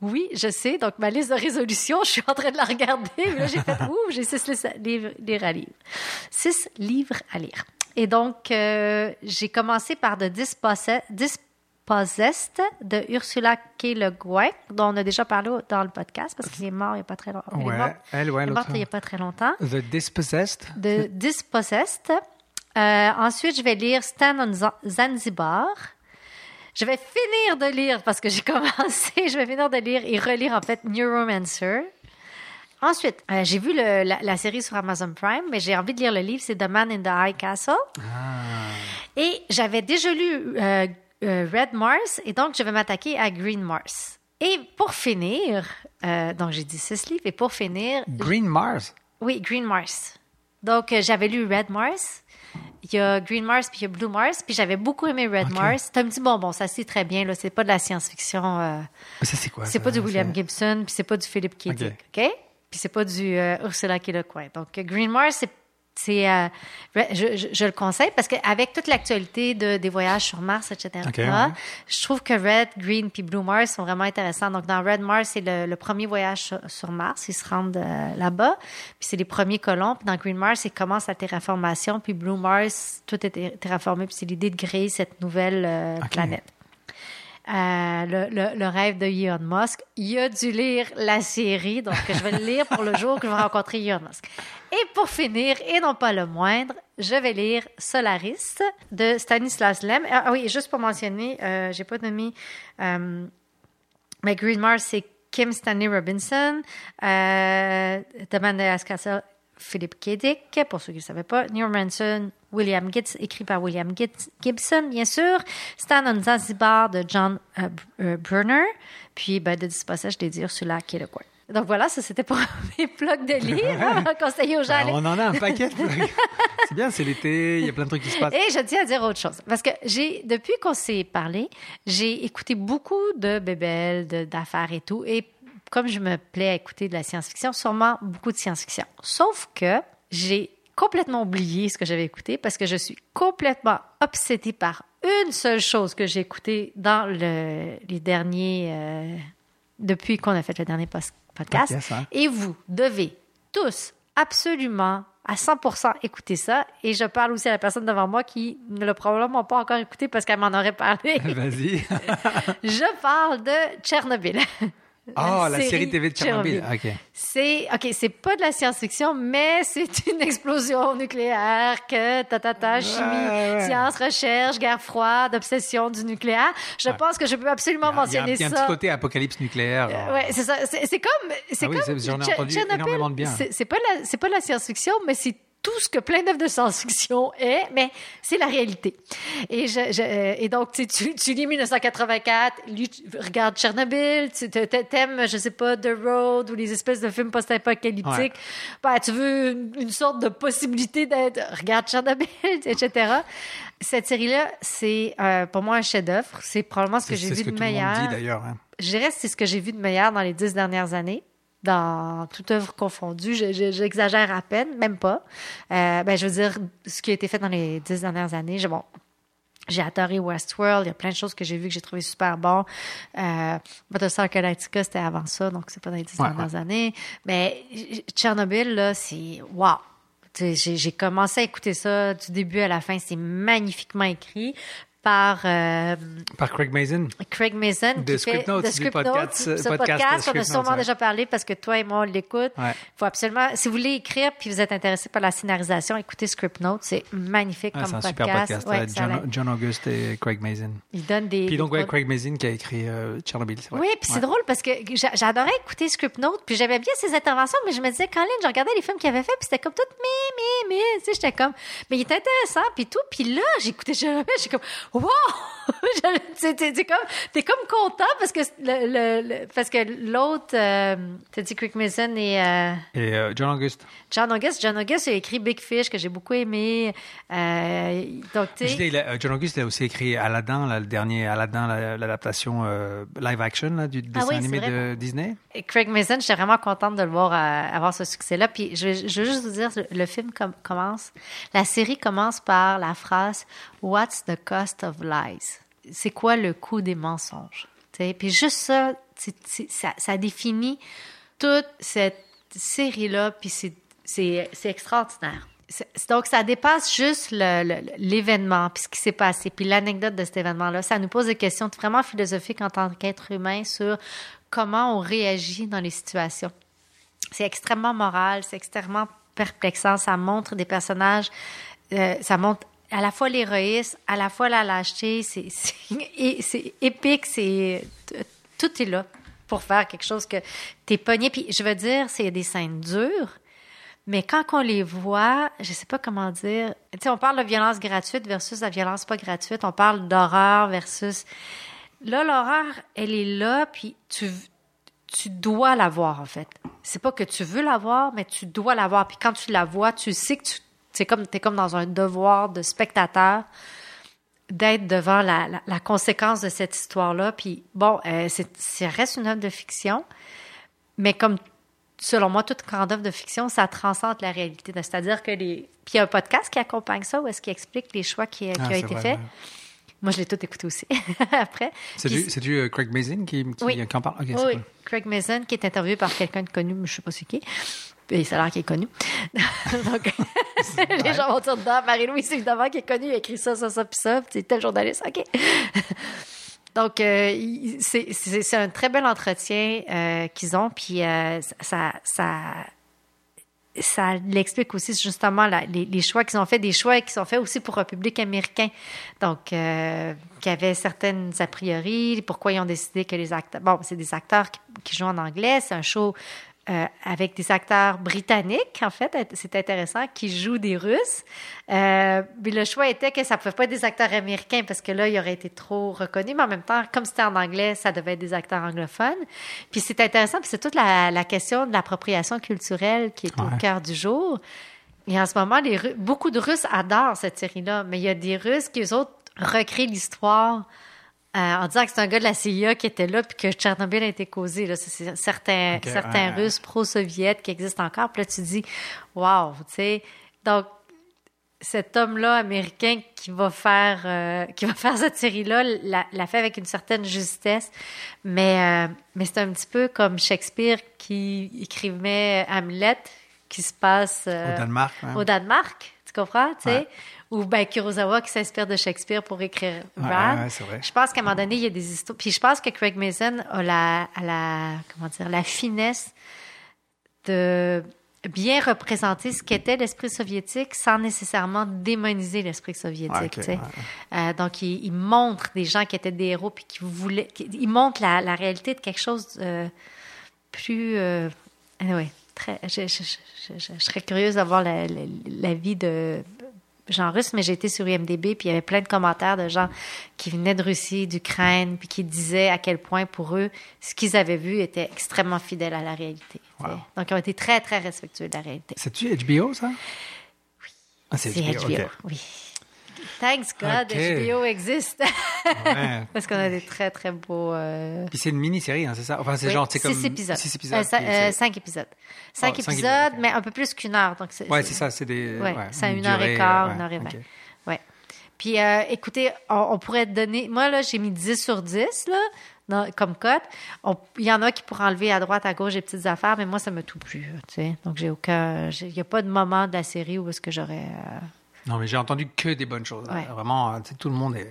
Oui, je sais. Donc, ma liste de résolution, je suis en train de la regarder. Mais là, j'ai fait, ouh, j'ai six livres à lire. Six livres à lire. Et donc, euh, j'ai commencé par The Dispossessed, de Ursula K. Le Guin, dont on a déjà parlé dans le podcast parce qu'il est mort il n'y a pas très longtemps. Il est Ouais, mort- elle, ouais, il est mort il n'y a pas très longtemps. The Dispossessed. De Dispossessed. Euh, ensuite, je vais lire Stand on Za- Zanzibar. Je vais finir de lire, parce que j'ai commencé, je vais finir de lire et relire en fait Neuromancer. Ensuite, euh, j'ai vu le- la, la série sur Amazon Prime, mais j'ai envie de lire le livre, c'est The Man in the High Castle. Et j'avais déjà lu euh, euh, Red Mars, et donc je vais m'attaquer à Green Mars. Et pour finir, donc j'ai dit six livres, et pour finir, Green Mars? oui, Green Mars. Donc, j'avais lu Red Mars. Il y a Green Mars, puis il y a Blue Mars. Puis j'avais beaucoup aimé Red Mars. C'est un petit bonbon, ça c'est très bien. là. C'est pas de la science-fiction. euh, ça, c'est quoi? c'est pas du William Gibson, puis c'est pas du Philip K. Dick, OK? Puis c'est pas du euh, Ursula K. Le Coin. Donc, Green Mars, c'est C'est, euh, je, je- je le conseille parce qu'avec toute l'actualité de, des voyages sur Mars, etc., Ok, ouais. je trouve que Red, Green puis Blue Mars sont vraiment intéressants. Donc, dans Red Mars, c'est le, le premier voyage sur, sur Mars. Ils se rendent euh, là-bas. Puis c'est les premiers colons. Puis dans Green Mars, ils commencent la terraformation. Puis Blue Mars, tout est ter- terraformé. Puis c'est l'idée de créer cette nouvelle euh, planète. Euh, le, le- rêve de Elon Musk. Il a dû lire la série, donc je vais le lire pour le jour que je vais rencontrer Elon Musk. Et pour finir, et non pas le moindre, je vais lire Solaris de Stanislas Lem. Ah, ah oui, juste pour mentionner, euh, j'ai pas nommé, euh, mais Green Mars, c'est Kim Stanley Robinson, euh, Demande Castle, Philippe K. Dick, pour ceux qui ne savaient pas, Neil Manson, William Gibbs, écrit par William Gibson, bien sûr, Stan on Zanzibar de John euh, euh, Brunner, puis ben, de Dispassage des dires sur la de coin. Donc voilà, ça c'était pour mes blogs de livres, hein, conseiller aux gens. Ben, on en a un paquet. de blogs. c'est bien, c'est l'été, il y a plein de trucs qui se passent. et je tiens à dire autre chose. Parce que j'ai, depuis qu'on s'est parlé, j'ai écouté beaucoup de bébelles, de- d'affaires et tout. Et comme je me plais à écouter de la science-fiction, sûrement beaucoup de science-fiction. Sauf que j'ai complètement oublié ce que j'avais écouté parce que je suis complètement obsédée par une seule chose que j'ai écoutée dans le, les derniers, euh, depuis qu'on a fait le dernier. Podcast, hein. Et vous devez tous absolument à 100% écouter ça. Et je parle aussi à la personne devant moi qui ne l'a probablement pas encore écouté parce qu'elle m'en aurait parlé. Vas-y. je parle de Tchernobyl. Oh, la série TV de Tchernobyl. Ok. C'est ok, c'est pas de la science-fiction, mais c'est une explosion nucléaire que ta ta ta chimie, Ouais, ouais. science, recherche, guerre froide, obsession du nucléaire. Je pense que je peux absolument a, mentionner il y a un ça. petit côté apocalypse nucléaire. Euh, Ouais, c'est ça. C'est comme, c'est Ah oui, comme c'est- j'en ai Tche- entendu Tchernobyl, de. C'est pas la, c'est pas la science-fiction, mais c'est tout ce que plein d'œuvres de science-fiction est, mais c'est la réalité. Et je, je- euh, et donc tu, lis 1984, lis- tu regardes Tchernobyl, tu t'aimes, je sais pas, The Road ou les espèces de films post-apocalyptiques. Ben, tu veux une, une sorte de possibilité d'être, regarde Tchernobyl, etc. Cette série-là, c'est euh, pour moi un chef-d'œuvre. C'est probablement ce que j'ai vu ce que de tout le monde meilleur dit d'ailleurs. hein. je dirais que c'est ce que j'ai vu de meilleur dans les dix dernières années. Dans toute œuvre confondue, Je- je- j'exagère à peine, même pas. Euh, ben, je veux dire, ce qui a été fait dans les dix dernières années, j'ai- bon, j'ai adoré Westworld. Il y a plein de choses que j'ai vues que j'ai trouvé super bon. Euh, Battlestar Galactica, c'était avant ça, donc c'est pas dans les dix Ouais, dernières années. Mais Tchernobyl, là, c'est wow. J'ai commencé à écouter ça du début à la fin. C'est magnifiquement écrit par euh, Par Craig Mason. Craig Mason De qui Script fait Notes, de du Script podcast- Notes, ce podcast podcast qu'on a sûrement Notes, déjà parlé parce que toi et moi on l'écoute. Ouais. faut absolument si vous voulez écrire puis vous êtes intéressé par la scénarisation, écoutez Script Notes, c'est magnifique Ah, comme c'est un podcast. super podcast. Ouais, euh, John. John August et Craig Mason. Il donne des Puis donc, des ouais, Craig Mason qui a écrit euh, Tchernobyl, c'est vrai. Oui, puis c'est drôle parce que j'a- j'adorais écouter Script Notes, puis j'aimais bien ses interventions, mais je me disais, Colin, je regardais les films qu'il avait fait, puis c'était comme tout, mais, mais, mais, tu sais, j'étais comme, mais il est intéressant, puis tout, puis là, j'écoutais jamais, j'étais comme, wow! T'es- comme, t'es comme content parce que le, le- le- parce que l'autre, euh, t'as dit Craig Mason et euh, Et euh, John August. John August. John August a écrit Big Fish que j'ai beaucoup aimé. Euh, donc, dis, a- John August il a aussi écrit Aladdin, là, le dernier Aladdin, la- l'adaptation live action là, du dessin Ah oui, c'est animé de Disney. Et Craig Mason, j'étais vraiment contente de le voir avoir ce succès-là. Puis je, veux juste vous dire, le, le film com- commence, la série commence par la phrase What's the cost of lies? C'est quoi le coût des mensonges? Tu sais, Puis juste ça, ça, définit toute cette série-là, puis c'est- extraordinaire. Donc, ça dépasse juste l'événement, puis ce qui s'est passé, puis l'anecdote de cet événement-là. Ça nous pose des questions vraiment philosophiques en tant qu'être humain sur comment on réagit dans les situations. C'est extrêmement moral, c'est extrêmement perplexant. Ça montre des personnages, euh, ça montre à la fois l'héroïsme, à la fois la lâcheté. C'est épique, c'est tout est là pour faire quelque chose que t'es pogné. Puis je veux dire, c'est des scènes dures. Mais quand on les voit, je sais pas comment dire. Tu sais, on parle de violence gratuite versus la violence pas gratuite. On parle d'horreur versus. Là, l'horreur, elle est là, puis tu, tu dois la voir, en fait. C'est pas que tu veux la voir, mais tu dois la voir. Puis quand tu la vois, tu sais que tu. C'est comme, t'es comme dans un devoir de spectateur d'être devant la, la, la conséquence de cette histoire-là. Puis bon, euh, c'est, ça reste une œuvre de fiction, mais comme selon moi, toute grande œuvre de fiction, ça transcende la réalité. C'est-à-dire que les. Puis il y a un podcast qui accompagne ça, où est-ce qu'il explique les choix qui, qui Ah, ont été faits. Moi, je l'ai tout écouté aussi après. C'est du, c'est du, euh, Craig Mazin qui, qui, Oui. qui en parle? Ok, c'est oui, cool. Craig Mason, qui est interviewé par quelqu'un de connu, mais je sais pas c'est qui. Et ça a l'air qu'il est connu. Donc, les gens vont dire dedans, Marie-Louise, évidemment, qui est connu, il a écrit ça, ça, ça, puis ça, c'est tel journaliste, OK. Donc, euh, c'est un très bel entretien euh, qu'ils ont, puis euh, ça, ça, ça l'explique aussi justement la- les, les choix qu'ils ont fait, des choix qui sont faits aussi pour un public américain. Donc, euh, qui avait certaines a priori, pourquoi ils ont décidé que les acteurs... Bon, c'est des acteurs qui, qui jouent en anglais, c'est un show euh, avec des acteurs britanniques, en fait, c'est intéressant, qui jouent des Russes. Euh, mais le choix était que ça ne pouvait pas être des acteurs américains parce que là, il aurait été trop reconnu, mais en même temps, comme c'était en anglais, ça devait être des acteurs anglophones. Puis c'est intéressant, puis c'est toute la, la question de l'appropriation culturelle qui est au cœur du jour. Et en ce moment, les beaucoup de Russes adorent cette série-là, mais il y a des Russes qui, eux autres, recréent l'histoire en disant que c'est un gars de la CIA qui était là puis que Tchernobyl a été causé. Là. C'est- certains ouais. Russes pro-soviètes qui existent encore. Puis là, tu dis, wow, tu sais. Donc, cet homme-là américain qui va faire euh, qui va faire cette série-là l'a, l'a fait avec une certaine justesse, mais euh, mais c'est un petit peu comme Shakespeare qui écrivait Hamlet qui se passe euh, Au Danemark, au Danemark, tu comprends, tu sais, Ouais. Ou ben Kurosawa qui s'inspire de Shakespeare pour écrire Ouais, ouais, vrai. Je pense qu'à un moment donné, il y a des histoires. Puis je pense que Craig Mason a la, a la comment dire la finesse de bien représenter ce qu'était l'esprit soviétique sans nécessairement démoniser l'esprit soviétique. Ouais, Euh, donc, il, il montre des gens qui étaient des héros puis qui voulaient. qui- il montre la, la réalité de quelque chose euh, plus. Euh, anyway, très. Je, je- je- je- je serais curieuse d'avoir la, la, la vie de Jean Russe, mais j'ai été sur IMDb, puis il y avait plein de commentaires de gens qui venaient de Russie, d'Ukraine, puis qui disaient à quel point pour eux, ce qu'ils avaient vu était extrêmement fidèle à la réalité. Wow. Donc, ils ont été très, très respectueux de la réalité. C'est-tu HBO, ça? Oui. Ah, c'est C'est HBO, HBO, oui. Thanks God, Ok. HBO existe. Ouais. Parce qu'on a des très, très beaux... euh, Puis c'est une mini-série, hein, c'est ça? Enfin, c'est oui, genre, c'est comme... Six épisodes. Six épisodes. Euh, ça- euh, cinq épisodes. Cinq Oh, cinq épisodes, épisodes, ok. mais un peu plus qu'une heure. Donc c'est, Ouais, c'est ça, c'est des... Ouais, ouais, c'est une heure et quart, ouais, une heure et vingt. ok. Ouais. Puis, écoutez, on, on pourrait donner. Moi, là, j'ai mis 10 sur 10, là, dans- comme cote. Il y en a qui pourraient enlever à droite, à gauche des petites affaires, mais moi, ça me tout plus, tu sais. Donc, j'ai aucun. Il n'y a pas de moment de la série où est-ce que j'aurais. euh, Non, mais j'ai entendu que des bonnes choses. Ouais. Vraiment, euh, tout le monde est...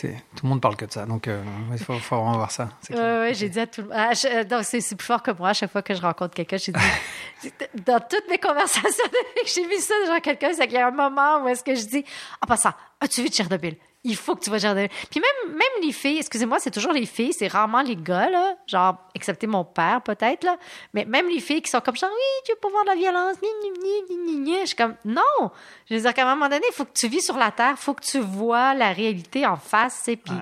tout le monde parle que de ça, donc euh, il faut, faut vraiment voir ça. Ouais, ouais, j'ai dit à tout le monde. ah, euh, donc, c'est plus fort que moi. À chaque fois que je rencontre quelqu'un, j'ai dit. dans toutes mes conversations que j'ai vu ça, genre quelqu'un, c'est qu'il y a un moment où est-ce que je dis Ah, pas ça. As-tu vu Tchernobyl? Il faut que tu vas Tchernobyl. Puis même, même les filles, excusez-moi, c'est toujours les filles, c'est rarement les gars, là. Genre, excepté mon père, peut-être, là. Mais même les filles qui sont comme genre Oui, tu veux pas voir de la violence. Ni, ni, ni, ni, ni, ni. Je suis comme Non Je veux dire qu'à un moment donné, il faut que tu vis sur la terre, il faut que tu vois la réalité en face, tu. Puis.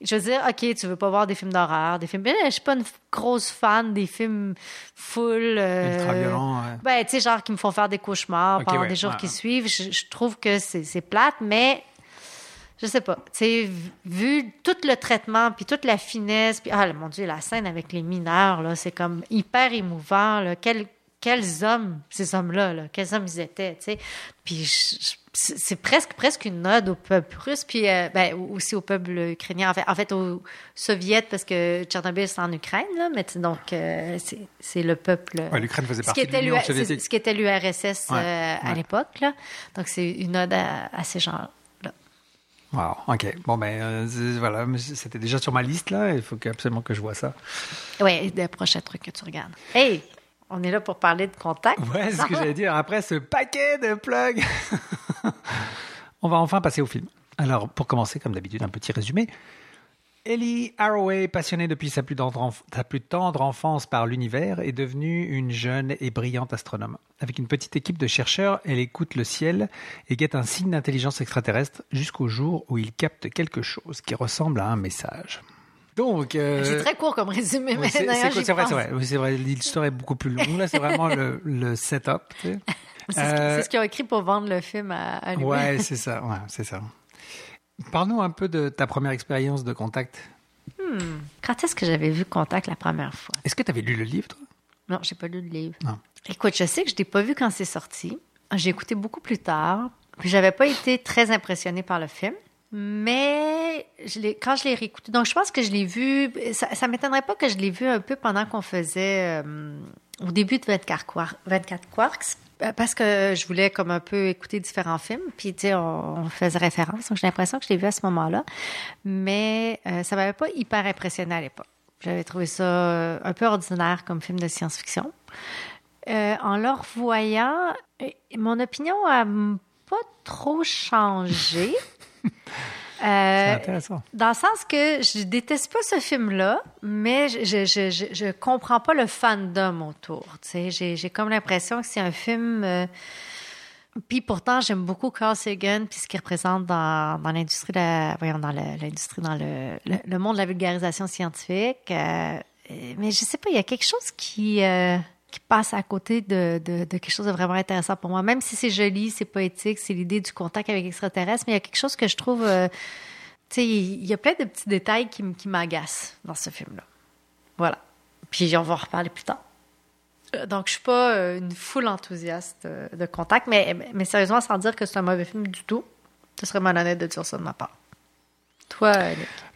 Je veux dire, OK, tu veux pas voir des films d'horreur, des films. Mais je suis pas une grosse fan des films full. euh, Ultra violents, ouais. Ben, tu sais, genre qui me font faire des cauchemars Ok, pendant ouais, des jours ouais, qui suivent. Je, je trouve que c'est plate, mais je sais pas. Tu sais, vu tout le traitement, puis toute la finesse, puis ah mon Dieu, la scène avec les mineurs, là, c'est comme hyper émouvant. Là. Quel- quels hommes, ces hommes-là, là, quels hommes ils étaient, tu sais. Puis c'est presque, presque une ode au peuple russe, puis euh, ben, aussi au peuple ukrainien, en fait, en fait aux soviets, parce que Tchernobyl, c'est en Ukraine, là, mais donc euh, c'est le peuple... Ouais, l'Ukraine faisait partie de l'Union soviétique. Ce qui était l'URSS Ouais, euh, à l'époque, là. Donc c'est une ode à, à ces gens-là. Wow, ok. Bon, ben, euh, voilà, c'était déjà sur ma liste, là. Il faut absolument que je vois ça. Oui, le prochain truc que tu regardes. Hey, on est là pour parler de contact. Ouais, c'est ce que j'allais dire. Après ce paquet de plugs, on va enfin passer au film. Alors, pour commencer, comme d'habitude, un petit résumé. Ellie Arroway, passionnée depuis sa plus, tendre enf- sa plus tendre enfance par l'univers, est devenue une jeune et brillante astronome. Avec une petite équipe de chercheurs, elle écoute le ciel et guette un signe d'intelligence extraterrestre jusqu'au jour où il capte quelque chose qui ressemble à un message. Donc, euh, C'est très court comme résumé, mais c'est vrai, pense. c'est vrai. Oui, c'est vrai. L'histoire est beaucoup plus longue. Là, c'est vraiment le, le setup. tu sais. C'est ce, Euh, qu'ils ont écrit pour vendre le film à, à lui. Ouais, c'est ça. Ouais, c'est ça. Parle-nous un peu de ta première expérience de contact. Quand est-ce que j'avais vu Contact la première fois? Est-ce que tu avais lu le livre, toi? Non, j'ai pas lu le livre. Non. Écoute, je sais que je l'ai pas vu quand c'est sorti. J'ai écouté beaucoup plus tard. Puis j'avais pas été très impressionnée par le film. Mais je quand je l'ai réécouté, donc je pense que je l'ai vu. Ça, ça m'étonnerait pas que je l'ai vu un peu pendant qu'on faisait euh, au début de 24, Quar- 24 Quarks. Euh, Parce que je voulais comme un peu écouter différents films, puis tu sais, on, faisait référence. Donc j'ai l'impression que je l'ai vu à ce moment-là, mais euh, ça m'avait pas hyper impressionné à l'époque. J'avais trouvé ça euh, un peu ordinaire comme film de science-fiction. Euh, en le revoyant, mon opinion a pas trop changé. C'est Euh, intéressant. dans le sens que je déteste pas ce film-là, mais je, je, je, je, comprends pas le fandom autour. J'ai, j'ai comme l'impression que c'est un film. euh, Puis pourtant, j'aime beaucoup Carl Sagan puis ce qu'il représente dans, dans l'industrie, de la- voyons, dans le- l'industrie, dans le, le, le monde de la vulgarisation scientifique. euh, mais je sais pas, il y a quelque chose qui euh, qui passe à côté de, de, de quelque chose de vraiment intéressant pour moi. Même si c'est joli, c'est poétique, c'est l'idée du contact avec l'extraterrestre, mais il y a quelque chose que je trouve euh, tu sais, il y a plein de petits détails qui, m'agacent dans ce film-là. Voilà. Puis on va en reparler plus tard. Euh, Donc, je suis pas euh, une foule enthousiaste de contact, mais, mais sérieusement, sans dire que c'est un mauvais film du tout, ce serait malhonnête de dire ça de ma part. Toi.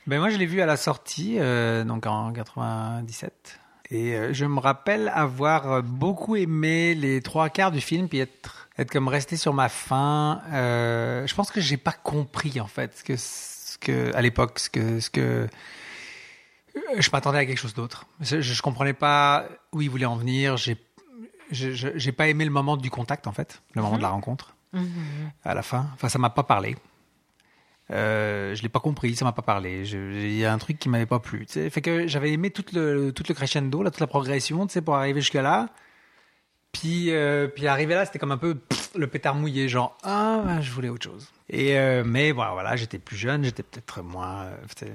Ben moi, je l'ai vu à la sortie, euh, donc en 97. Et euh, je me rappelle avoir euh, beaucoup aimé les trois quarts du film, puis être, être comme resté sur ma faim. Euh, je pense que j'ai pas compris en fait ce que, ce que à l'époque, ce que, ce que euh, je m'attendais à quelque chose d'autre. Je, je, comprenais pas où il voulait en venir. J'ai, j'ai pas aimé le moment du contact en fait, le moment de la rencontre à la fin. Enfin, ça m'a pas parlé. Euh, je l'ai pas compris, ça m'a pas parlé. Il y a un truc qui m'avait pas plu. tu sais. Fait que j'avais aimé tout le, crescendo, là, toute la progression, tu sais, pour arriver jusque là. Puis, euh, puis arrivé là, c'était comme un peu le pétard mouillé, genre ah, ben, je voulais autre chose. Et euh, mais voilà, j'étais plus jeune, j'étais peut-être moins, euh,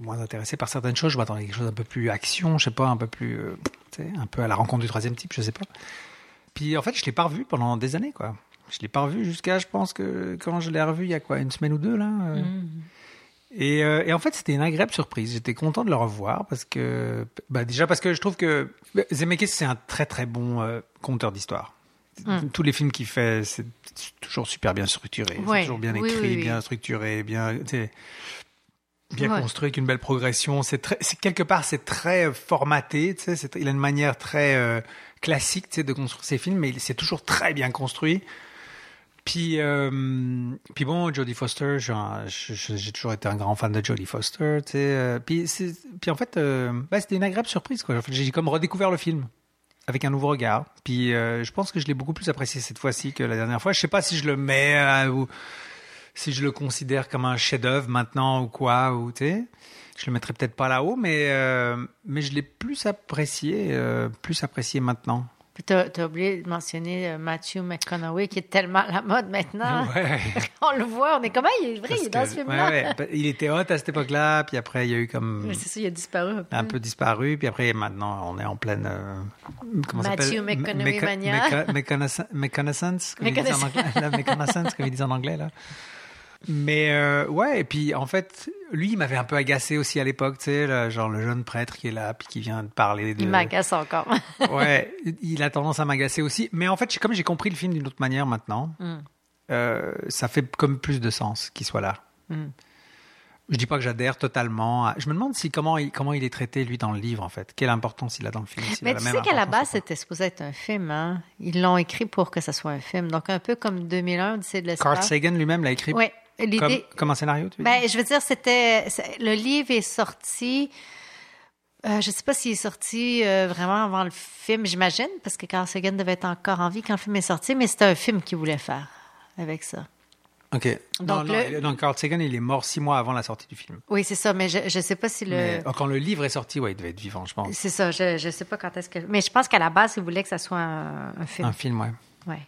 moins intéressé par certaines choses. Je m'attendais à quelque chose un peu plus action, je sais pas, un peu plus, un peu à la rencontre du troisième type, je sais pas. Puis en fait, je l'ai pas revu pendant des années, quoi. Je l'ai pas revu jusqu'à, je pense que quand je l'ai revu, il y a quoi, une semaine ou deux là. euh. Et, euh, et en fait, c'était une agréable surprise. J'étais content de le revoir parce que, bah, déjà parce que je trouve que Zemeckis c'est un très très bon euh, conteur d'histoire. Tous les films qu'il fait, c'est toujours super bien structuré, Ouais. c'est toujours bien écrit, oui, oui. bien structuré, bien, bien Ouais. construit, avec une belle progression. C'est très, quelque part, c'est très euh, formaté. Tu sais, c'est- il a une manière très euh, classique, tu sais, de construire ses films, mais c'est toujours très bien construit. Puis, euh, bon, Jodie Foster, j'ai toujours été un grand fan de Jodie Foster. Tu sais, euh, puis, en fait, euh, c'était une agréable surprise. En fait, J'ai comme redécouvert le film avec un nouveau regard. Puis euh, je pense que je l'ai beaucoup plus apprécié cette fois-ci que la dernière fois. Je sais pas si je le mets euh, ou si je le considère comme un chef-d'œuvre maintenant ou quoi. Ou tu je le mettrais peut-être pas là-haut, mais mais je l'ai plus apprécié, plus apprécié maintenant. Puis t'as, t'as oublié de mentionner euh, Matthew McConaughey, qui est tellement à la mode maintenant. Ouais. on le voit, on est comment il est vrai, Parce il est dans ce film-là. ouais, ouais. Bah, Il était hot à cette époque-là, puis après il y a eu comme Mais c'est ça, il a disparu un peu. un peu disparu, puis après maintenant on est en pleine euh, comment Matthew McConaughey Méca- mania. méca- méconnaiss- Méconnaissance, comme ils disent en anglais, la méconnaissance, comme ils disent en anglais là. Mais euh, ouais, et puis en fait, lui, il m'avait un peu agacé aussi à l'époque, tu sais, genre le jeune prêtre qui est là, puis qui vient de parler de. Il m'agace encore. Ouais, il a tendance à m'agacer aussi. Mais en fait, comme j'ai compris le film d'une autre manière maintenant, Mm. euh, ça fait comme plus de sens qu'il soit là. Mm. Je dis pas que j'adhère totalement. à- Je me demande si comment il, comment il est traité lui dans le livre en fait. Quelle importance il a dans le film. Mais a tu sais qu'à la base, c'était supposé être un film. Hein? Ils l'ont écrit pour que ça soit un film. Donc, un peu comme 2001, Odyssée de Carl l'espace. Sagan lui-même l'a écrit Oui, l'idée... comme un scénario. Tu veux Ben, dire? je veux dire, c'était... Le livre est sorti... euh, je sais pas s'il est sorti euh, vraiment avant le film, j'imagine, parce que Carl Sagan devait être encore en vie quand le film est sorti, mais c'était un film qu'il voulait faire avec ça. Ok. donc non, le- il- donc Carl Sagan, il est mort six mois avant la sortie du film. Oui, c'est ça, mais je, je sais pas si le... Mais oh, quand le livre est sorti, ouais, il devait être vivant, je pense. C'est ça, je, je sais pas quand est-ce que... Mais je pense qu'à la base, il voulait que ça soit un, un film. Un film, ouais. Ouais.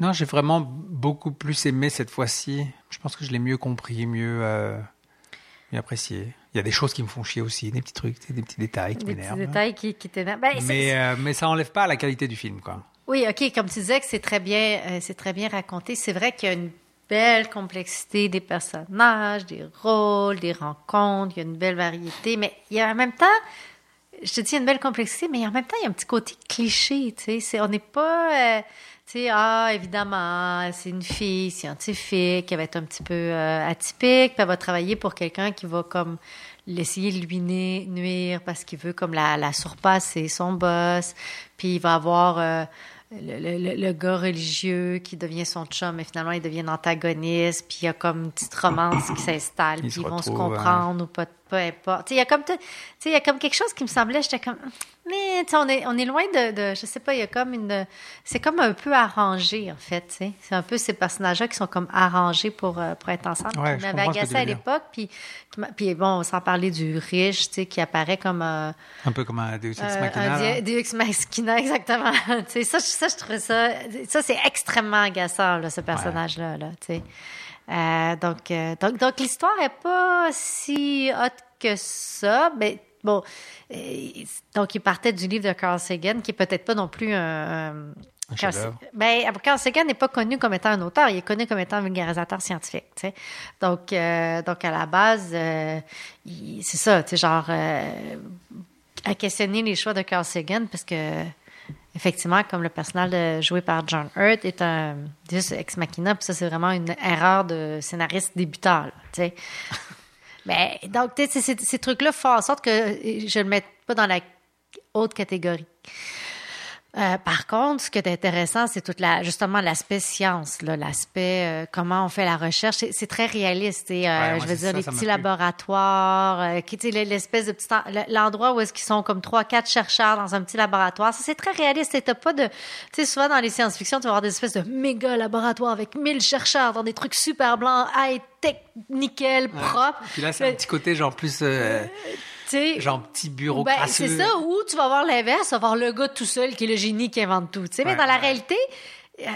Non, j'ai vraiment beaucoup plus aimé cette fois-ci. Je pense que je l'ai mieux compris, mieux, euh, mieux apprécié. Il y a des choses qui me font chier aussi, des petits trucs, des petits détails qui Des petits m'énervent. hein. détails qui, qui t'énervent. Ben, Mais, euh, mais ça enlève pas la qualité du film, quoi. Oui, OK, comme tu disais que c'est très bien, euh, c'est très bien raconté. C'est vrai qu'il y a une belle complexité des personnages, des rôles, des rencontres, il y a une belle variété, mais il y a en même temps, je te dis, il y a une belle complexité, mais en même temps, il y a un petit côté cliché, tu sais. On n'est pas, euh, tu sais, ah, évidemment, c'est une fille scientifique, elle va être un petit peu euh, atypique, puis elle va travailler pour quelqu'un qui va comme l'essayer de lui nu- nuire parce qu'il veut comme la, la surpasser, son boss, puis il va avoir... euh, le, le- le- gars religieux qui devient son chum, mais finalement, il devient antagoniste, puis il y a comme une petite romance qui s'installe, puis ils vont se hein. comprendre ou pas, peu importe. Il y a comme, tout- tu sais, il y a comme quelque chose qui me semblait, j'étais comme, mais tu sais, on est, on est loin de, de, je sais pas, il y a comme une, c'est comme un peu arrangé, en fait, tu sais. C'est un peu ces personnages-là qui sont comme arrangés pour, euh, pour être ensemble. Ouais, qui que agacé à l'époque, puis, puis bon, sans parler du riche, tu sais, qui apparaît comme, euh, Un peu comme un Deus Ex Machina. un là. Deus Ex Machina, exactement. tu sais, ça, je- ça, je trouvais ça. Ça, c'est extrêmement agaçant, là, ce personnage-là. Là, tu sais. Euh, donc, euh, donc, donc l'histoire est pas si hot que ça. Mais bon, donc, il partait du livre de Carl Sagan, qui est peut-être pas non plus un. un- Carl, ben, Carl Sagan n'est pas connu comme étant un auteur, il est connu comme étant un vulgarisateur scientifique. tu sais. Donc, euh, donc, à la base, euh, c'est ça, tu sais, genre, euh, à questionner les choix de Carl Sagan parce que effectivement comme le personnage joué par John Hurt est un Deus ex machina puis ça c'est vraiment une erreur de scénariste débutant là, mais donc tu sais, ces, ces- ces trucs là font en sorte que je ne le mette pas dans la haute catégorie euh, par contre, ce qui est intéressant, c'est toute la, justement l'aspect science, là, l'aspect euh, comment on fait la recherche. C'est, c'est très réaliste. Et, euh, Ouais, je veux dire, ça, les ça petits laboratoires, euh, qui, l'espèce de petit, en- l'endroit où est-ce qu'ils sont comme trois, quatre chercheurs dans un petit laboratoire. Ça, c'est très réaliste. Et t'as pas de, tu sais, souvent dans les science-fiction, tu vas avoir des espèces de méga laboratoires avec mille chercheurs dans des trucs super blancs, high-tech, nickel, propre. Puis là, c'est un petit côté genre plus. Sais, genre petit bureau ben, c'est ça, ou tu vas voir l'inverse, tu vas voir le gars tout seul qui est le génie qui invente tout. Tu sais, mais dans la ouais. réalité,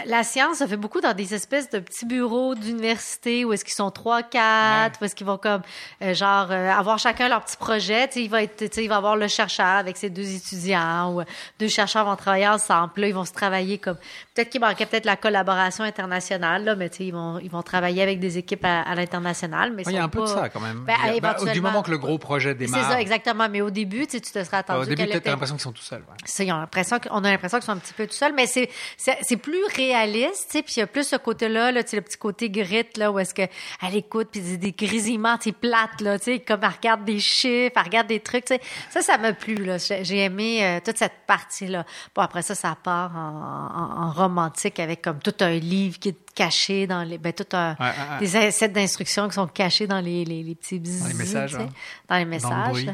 la science, ça fait beaucoup dans des espèces de petits bureaux d'université où est-ce qu'ils sont trois, quatre, où est-ce qu'ils vont comme, euh, genre, euh, avoir chacun leur petit projet. Tu sais, il va être, tu sais, il va avoir le chercheur avec ses deux étudiants ou euh, deux chercheurs vont travailler ensemble. Là, ils vont se travailler comme, peut-être qu'il manquait peut-être la collaboration internationale, là, mais tu sais, ils vont, ils vont travailler avec des équipes à, à l'international. Mais Ouais, Il y a un peu de ça quand même. Ben, a- bah, du moment que le gros projet C'est démarre. ça, exactement. Mais au début, tu sais, tu te serais attendu Au début, était- t'as l'impression qu'ils sont tout seuls. ouais. ça, ils ont l'impression qu'on a l'impression qu'ils sont un petit peu tout seuls, mais c'est c'est c'est plus réaliste, tu sais, puis il y a plus ce côté-là, là, tu sais, le petit côté grit, là, où est-ce que elle écoute, puis des, des grésillements, tu là, tu sais, comme elle regarde des chiffres, elle regarde des trucs, tu sais. Ça, ça m'a plu, là. J'ai aimé euh, toute cette partie-là. Bon, après ça, ça part en, en- en romantique avec comme tout un livre qui est caché dans les, ben, tout un, Ouais, ouais, ouais. des sets d'instructions qui sont cachés dans les, les, les petits bzzz, Dans les messages, hein. dans les Dans le messages. bruit.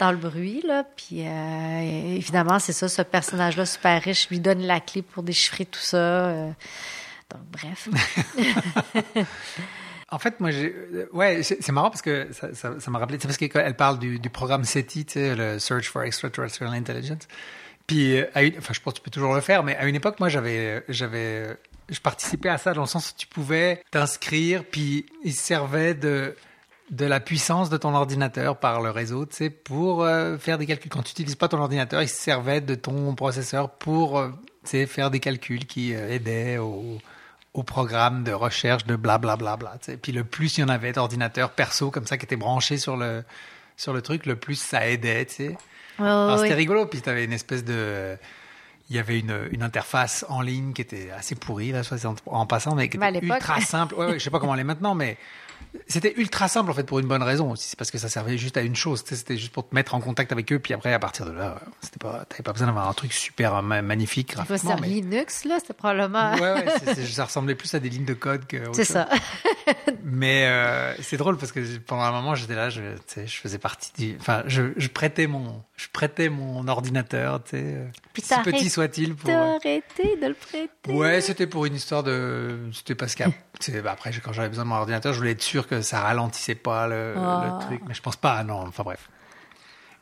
Dans le bruit, là. Puis euh, évidemment, c'est ça, ce personnage-là super riche lui donne la clé pour déchiffrer tout ça. euh. donc, bref. En fait, moi, j'ai, euh, ouais, c'est marrant parce que ça, ça, ça m'a rappelé, c'est parce qu'elle parle du, programme SETI, le Search for Extraterrestrial Intelligence. Puis, euh, enfin, je pense que tu peux toujours le faire, mais à une époque, moi, j'avais, j'avais, je participais à ça dans le sens où tu pouvais t'inscrire, puis il se servait de, de la puissance de ton ordinateur par le réseau, tu sais, pour euh, faire des calculs. Quand tu n'utilises pas ton ordinateur, il se servait de ton processeur pour, euh, tu sais, faire des calculs qui euh, aidaient au, au programme de recherche de blablabla. Bla, bla, tu sais. Puis le plus il y en avait d'ordinateurs perso comme ça qui étaient branchés sur le, sur le truc, le plus ça aidait, tu sais. Ouais, c'était rigolo, puis tu avais une espèce de... Il y avait une, une interface en ligne qui était assez pourrie, là, en, passant, mais qui était ultra simple. Ouais, ouais, je sais pas comment elle est maintenant, mais c'était ultra simple, en fait, pour une bonne raison aussi. C'est parce que ça servait juste à une chose, c'était juste pour te mettre en contact avec eux, puis après, à partir de là, c'était pas, t'avais pas besoin d'avoir un truc super euh, ma- magnifique graphiquement. sur mais- Linux, là, c'était probablement. Ouais, ouais, c'est- c'est- ça ressemblait plus à des lignes de code que. C'est ça. Mais euh, c'est drôle parce que pendant un moment, j'étais là, je, je faisais partie du. Enfin, je, je prêtais mon, je prêtais mon ordinateur, tu sais, euh, Puis si petit soit-il pour. T'as euh, arrêté de le prêter. Ouais, c'était pour une histoire de. C'était parce qu'après, bah, après, quand j'avais besoin de mon ordinateur, je voulais être sûr que ça ralentissait pas le, Ah. le truc. Mais je pense pas, non. Enfin bref.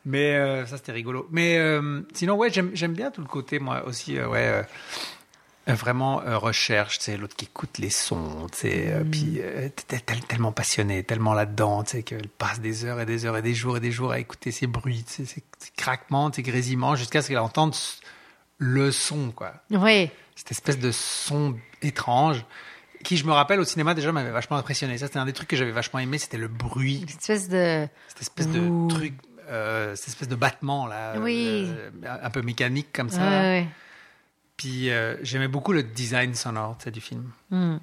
Mais euh, ça, c'était rigolo. Mais euh, sinon, ouais, j'aime j'aime bien tout le côté, moi aussi, euh, ouais. Euh, vraiment euh, recherche, sais, l'autre qui écoute les sons, sais, euh, puis euh, t'es tel- tellement passionné, tellement là-dedans, sais, qu'elle passe des heures et des heures et des jours et des jours à écouter ces bruits, ces, ces craquements, ces grésillements, jusqu'à ce qu'elle entende le son, quoi Oui. cette espèce de son étrange qui, je me rappelle, au cinéma déjà m'avait vachement impressionné. Ça, c'était un des trucs que j'avais vachement aimé, c'était le bruit, Une espèce de. cette espèce de truc cette espèce de battement là, Oui. un peu mécanique comme ça. Ouais, ouais. Puis euh, j'aimais beaucoup le design sonore du film. Hmm.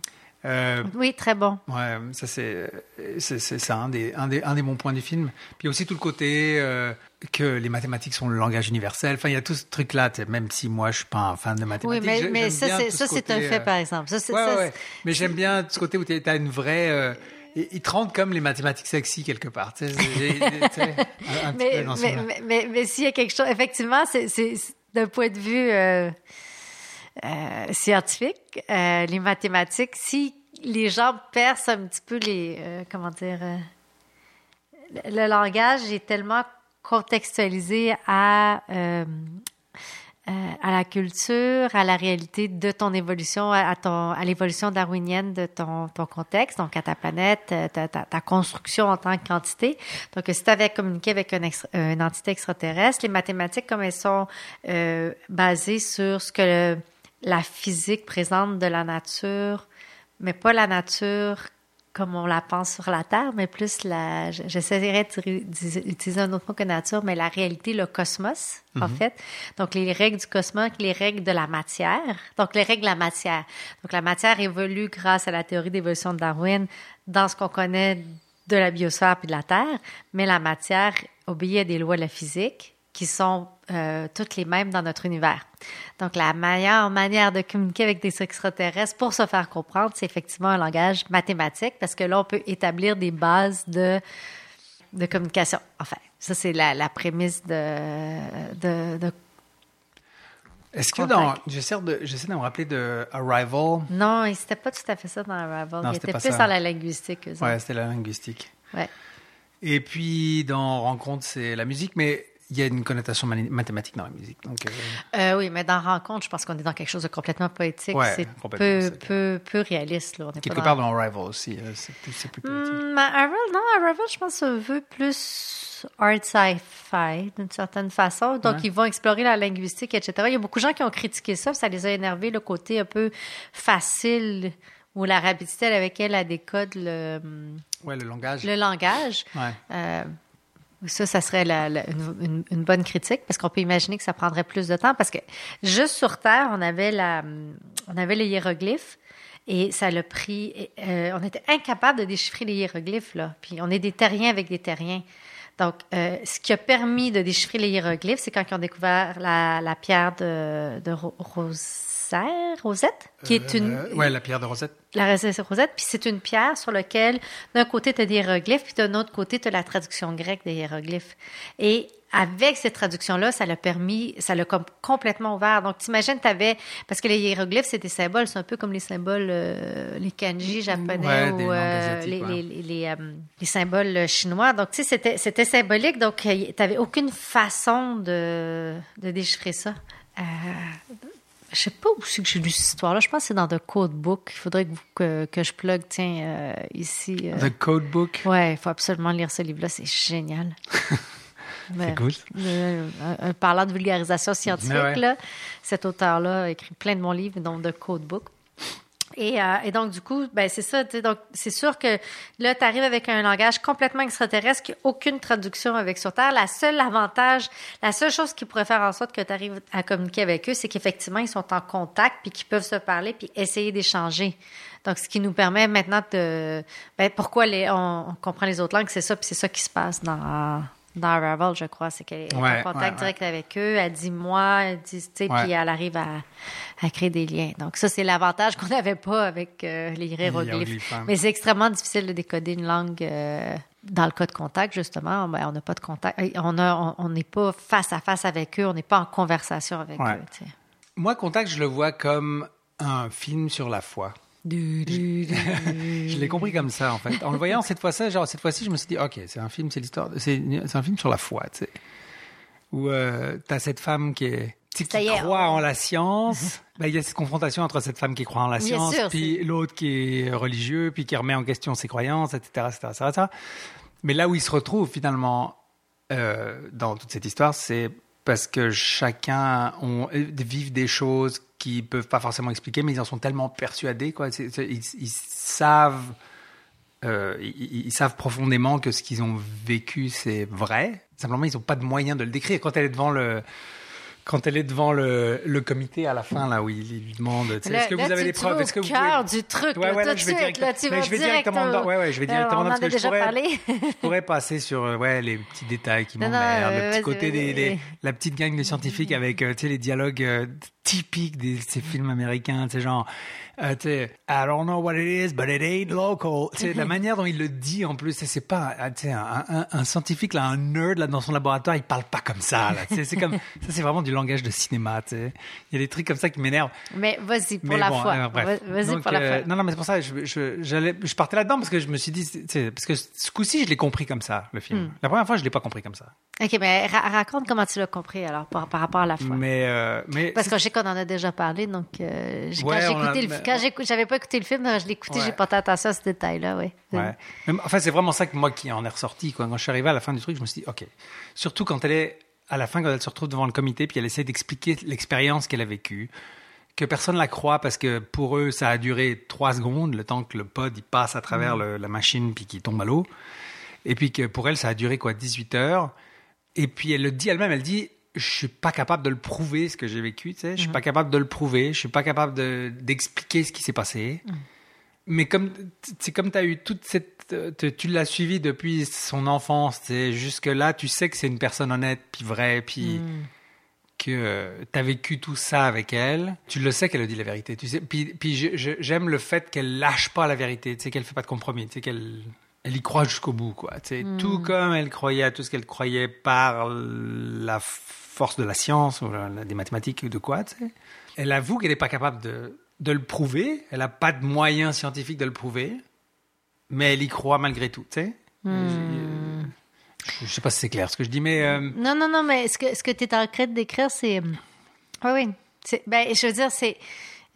Euh, Oui, très bon. Ouais, ça c'est ça un des, un des un des bons points du film. Puis aussi tout le côté euh, que les mathématiques sont le langage universel. Enfin, il y a tout ce truc là. Même si moi je suis pas un fan de Oui, mathématiques. mais, j'ai- mais ça, c'est, ce un fait, par exemple. Ça, c'est, Ouais, ça, ouais. Mais j'aime bien ce côté où tu as une vraie. euh, ils te rendent comme les mathématiques sexy quelque part. Tu sais, un, petit mais, peu mais, mais, mais, mais s'il y a quelque chose, effectivement, c'est d'un point de vue euh, scientifique, euh, les mathématiques, si les gens percent un petit peu les, euh, comment dire, euh, le, langage est tellement contextualisé à euh, euh, à la culture, à la réalité de ton évolution, à, ton, à l'évolution darwinienne de ton, ton contexte, donc à ta planète, ta, ta, ta construction en tant qu'entité. Donc, si tu avais communiqué avec un extra- euh, une entité extraterrestre, les mathématiques, comme elles sont euh, basées sur ce que le- la physique présente de la nature, mais pas la nature comme on la pense sur la Terre, mais plus la. j- J'essaierai d'utiliser un autre mot que nature, mais la réalité, le cosmos, en fait. Donc, les règles du cosmos, les règles de la matière. Donc, les règles de la matière. Donc, la matière évolue grâce à la théorie d'évolution de Darwin dans ce qu'on connaît de la biosphère puis de la Terre, mais la matière obéit à des lois de la physique qui sont euh, toutes les mêmes dans notre univers. Donc, la meilleure manière de communiquer avec des extraterrestres pour se faire comprendre, c'est effectivement un langage mathématique, parce que là, on peut établir des bases de, de communication. Enfin, ça, c'est la, la prémisse de, de, de- Est-ce que dans. J'essaie de, j'essaie de me rappeler de Arrival? Non, c'était pas tout à fait ça dans Arrival. Non, Il était plus ça. dans la linguistique, eux Ouais, c'était la linguistique. Ouais. Et puis dans Rencontre, c'est la musique, mais il y a une connotation mathématique dans la musique. Donc, euh, Euh, oui, mais dans Rencontre, je pense qu'on est dans quelque chose de complètement poétique. Ouais, c'est peu, peu, peu réaliste. Là. On est quelque part dans... Arrival aussi, euh, c'est plus, plus poétique. Hmm, mais Arrival, non, Arrival, je pense, se veut plus art sci-fi d'une certaine façon. Donc, Ouais. ils vont explorer la linguistique, etc. Il y a beaucoup de gens qui ont critiqué ça, ça les a énervés, le côté un peu facile ou la rapidité avec laquelle elle décode le, Ouais, le langage. le langage. Ouais. Euh, ça, ça serait une, bonne critique parce qu'on peut imaginer que ça prendrait plus de temps parce que juste sur Terre, on avait la, on les hiéroglyphes et ça l'a pris. euh, on était incapable de déchiffrer les hiéroglyphes là. Puis on est des terriens avec des terriens. Donc, euh, ce qui a permis de déchiffrer les hiéroglyphes, c'est quand ils ont découvert la, pierre de, de Ro- Rosette, qui est une, Euh, ouais, la pierre de Rosette. la rosette, puis c'est une pierre sur laquelle, d'un côté, tu as des hiéroglyphes, puis d'un autre côté, tu as la traduction grecque des hiéroglyphes. Et avec cette traduction-là, ça l'a permis, ça l'a comme complètement ouvert. Donc, t'imagines, tu avais, parce que les hiéroglyphes, c'est des symboles, c'est un peu comme les symboles, euh, les kanji japonais Ouais, ou euh, les, ouais. les, les, les, euh, les symboles chinois. Donc, tu sais, c'était, c'était symbolique, donc tu n'avais aucune façon de, de déchiffrer ça. Je sais pas où c'est que j'ai lu cette histoire-là. Je pense que c'est dans The Code Book. Il faudrait que, vous- que, que je plug, tiens, euh, ici. euh. The Codebook? Ouais, il faut absolument lire ce livre-là. C'est génial. Mais, cool. euh, un- un- parlant de vulgarisation scientifique, ouais. là, cet auteur-là a écrit plein de bons livres, dont The Code Book. Et, euh, et donc, du coup, ben, c'est ça. Donc, c'est sûr que là, tu arrives avec un langage complètement extraterrestre qui n'a aucune traduction avec sur Terre. La seule avantage, la seule chose qui pourrait faire en sorte que tu arrives à communiquer avec eux, c'est qu'effectivement, ils sont en contact puis qu'ils peuvent se parler puis essayer d'échanger. Donc, ce qui nous permet maintenant de. Ben, pourquoi les, on, on comprend les autres langues, c'est ça, puis c'est ça qui se passe dans. Dans Arrival, je crois, c'est qu'elle est Ouais, en contact ouais, ouais. direct avec eux. Elle dit moi, elle dit, tu sais, puis elle arrive à, à créer des liens. Donc ça, c'est l'avantage qu'on n'avait pas avec euh, les hiéroglyphes. hein. Mais c'est extrêmement difficile de décoder une langue euh, dans le cas de contact, justement. Ben, on n'a pas de contact. On a, on- n'est pas face à face avec eux. On n'est pas en conversation avec eux. Moi, Contact, je le vois comme un film sur la foi. Je l'ai compris comme ça, en fait. En le voyant cette fois-ci, genre cette fois-ci, je me suis dit, ok, c'est un film, c'est l'histoire, c'est un film sur la foi, tu sais, où euh, t'as cette femme qui est est, croit on- en la science. Ben, il y a cette confrontation entre cette femme qui croit en la science, sûr, puis l'autre qui est religieux, puis qui remet en question ses croyances, etc., etc., etc., etc. Mais là où ils se retrouvent finalement euh, dans toute cette histoire, c'est parce que chacun on, euh, vivent des choses qu'ils peuvent pas forcément expliquer, mais ils en sont tellement persuadés, quoi. Ils savent euh, ils, ils savent profondément que ce qu'ils ont vécu, c'est vrai. Simplement, ils n'ont pas de moyen de le décrire. Quand elle est devant le, quand elle est devant le, le comité à la fin, là, où il lui demande, tu sais, Là- est-ce que là, vous avez des preuves? Est-ce que au vous cœur pouvez... du truc, Ouais, ouais, là, je vais suite, direct- là, tu mais vas je vais direct directement au- dedans. Ouais, ouais, je vais Euh, directement on dedans parce que je pourrais- parlé. je pourrais passer sur euh, ouais, les petits détails qui m'emmerdent, euh, le petit vas-y, côté des, des- la petite gang de scientifiques avec euh, tu sais les dialogues euh, typiques de ces films américains, tu sais genre euh, tu sais I don't know what it is but it ain't local. Tu sais la manière dont il le dit en plus, c'est- pas ah, tu sais un, un, un scientifique là, un nerd là dans son laboratoire, il parle pas comme ça là. C'est comme ça c'est vraiment du langage de cinéma, tu sais. Il y a des trucs comme ça qui m'énervent. Mais vas-y, pour Mais la bon, foi. alors, bref. Va- Vas-y Donc, pour la euh, foi. Non, non, mais c'est pour ça, je, je, j'allais- je partais là-dedans parce que je me suis dit, parce que ce coup-ci, je l'ai compris comme ça, le film. Hmm. La première fois, je l'ai pas compris comme ça. OK, mais ra- raconte comment tu l'as compris, alors, par, par rapport à la foi. Mais, euh, mais Parce que je sais qu'on en a déjà parlé, donc euh, Ouais, quand j'ai on a- écouté le quand j'avais pas écouté le film, je l'ai écouté, Ouais. j'ai porté attention à ce détail-là, oui. Ouais. Enfin, c'est vraiment ça que moi qui en est ressorti. Quoi. Quand je suis arrivé à la fin du truc, je me suis dit, OK. Surtout quand elle est, à la fin, quand elle se retrouve devant le comité, puis elle essaie d'expliquer l'expérience qu'elle a vécue, que personne la croit parce que pour eux, ça a duré trois secondes, le temps que le pod il passe à travers le- la machine puis qu'il tombe à l'eau. Et puis que pour elle, ça a duré quoi, 18 heures. Et puis elle le dit elle-même, elle dit, je suis pas capable de le prouver ce que j'ai vécu, tu sais, je suis pas capable de le prouver, je suis pas capable de- d'expliquer ce qui s'est passé. Mais comme c'est comme tu as eu toute cette euh, tu- tu l'as suivi depuis son enfance, tu sais, jusque là, tu sais que c'est une personne honnête puis vraie puis que tu as vécu tout ça avec elle, tu le sais qu'elle a dit la vérité, tu sais. Puis puis j'aime le fait qu'elle lâche pas la vérité, tu sais qu'elle fait pas de compromis, tu sais qu'elle elle y croit jusqu'au bout quoi, tu sais, tout comme elle croyait à tout ce qu'elle croyait par la force de la science ou des mathématiques ou de quoi, tu sais. Elle avoue qu'elle n'est pas capable de, de le prouver. Elle n'a pas de moyens scientifiques de le prouver. Mais elle y croit malgré tout, tu sais. Je ne sais pas si c'est clair ce que je dis, mais... euh, Non, non, non, mais ce que, ce que tu es en train de décrire, c'est. Oui, oui. C'est- Ben, je veux dire, c'est.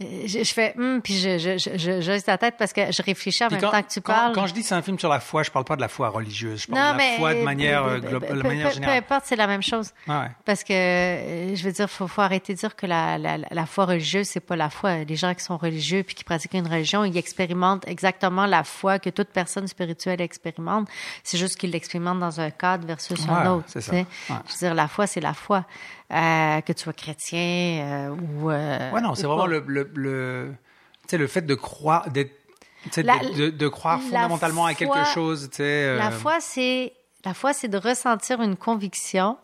Je, je fais. hum, puis je, je, je, je, je la tête parce que je réfléchis en puis même quand, temps que tu quand- parles. quand je dis c'est un film sur la foi, je parle pas de la foi religieuse. Je parle non, de la mais. foi de manière, euh, peu- peu- de peu- manière peu générale. importe, c'est la même chose. Ouais, ouais. Parce que, euh, je veux dire, faut, faut arrêter de dire que la, la, la foi religieuse, c'est pas la foi. Les gens qui sont religieux puis qui pratiquent une religion, ils expérimentent exactement la foi que toute personne spirituelle expérimente. C'est juste qu'ils l'expérimentent dans un cadre versus un autre. c'est ça. Ouais. Je veux dire, la foi, c'est la foi. Euh, que tu sois chrétien euh, ou. euh, Ouais, non, c'est vraiment le, le, le, tu sais, le fait de croire, d'être, La- de, croire fondamentalement à quelque chose. Tu sais, euh, La foi, c'est la foi, c'est de ressentir une conviction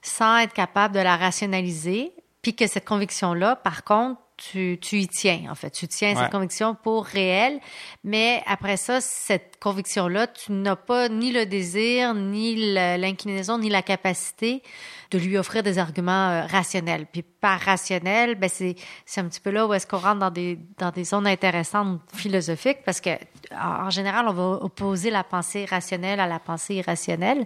sans être capable de la rationaliser, puis que cette conviction-là, par contre, tu, tu y tiens, en fait. Tu tiens Ouais. cette conviction pour réelle, mais après ça, cette conviction-là, tu n'as pas ni le désir, ni l'inclinaison, ni la capacité de lui offrir des arguments euh, rationnels. Puis par rationnel, ben c'est c'est un petit peu là où est-ce qu'on rentre dans des dans des zones intéressantes philosophiques parce que en, général, on va opposer la pensée rationnelle à la pensée irrationnelle.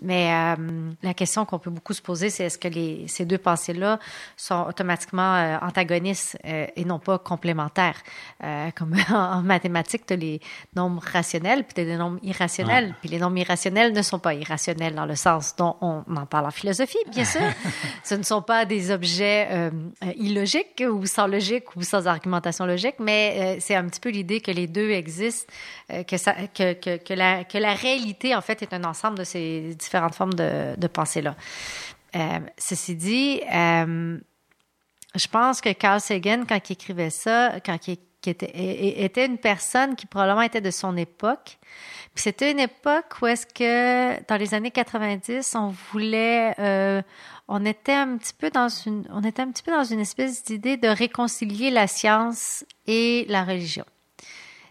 Mais euh, la question qu'on peut beaucoup se poser, c'est est-ce que les ces deux pensées-là sont automatiquement euh, antagonistes euh, et non pas complémentaires? Euh, comme en, en mathématiques, tu as les nombres rationnels puis des nombres irrationnels. Puis les nombres irrationnels ne sont pas irrationnels dans le sens dont on en parle en philosophie, bien sûr. Ce ne sont pas des objets euh, illogiques ou sans logique ou sans argumentation logique, mais euh, c'est un petit peu l'idée que les deux existent, euh, que, ça, que, que, que, la, que la réalité, en fait, est un ensemble de ces différentes formes de, de pensée-là. Ceci dit, je pense que Carl Sagan, quand il écrivait ça, quand il qui était, était une personne qui probablement était de son époque. Puis c'était une époque où est-ce que dans les années 90, on voulait, euh, on était un petit peu dans une, on était un petit peu dans une espèce d'idée de réconcilier la science et la religion.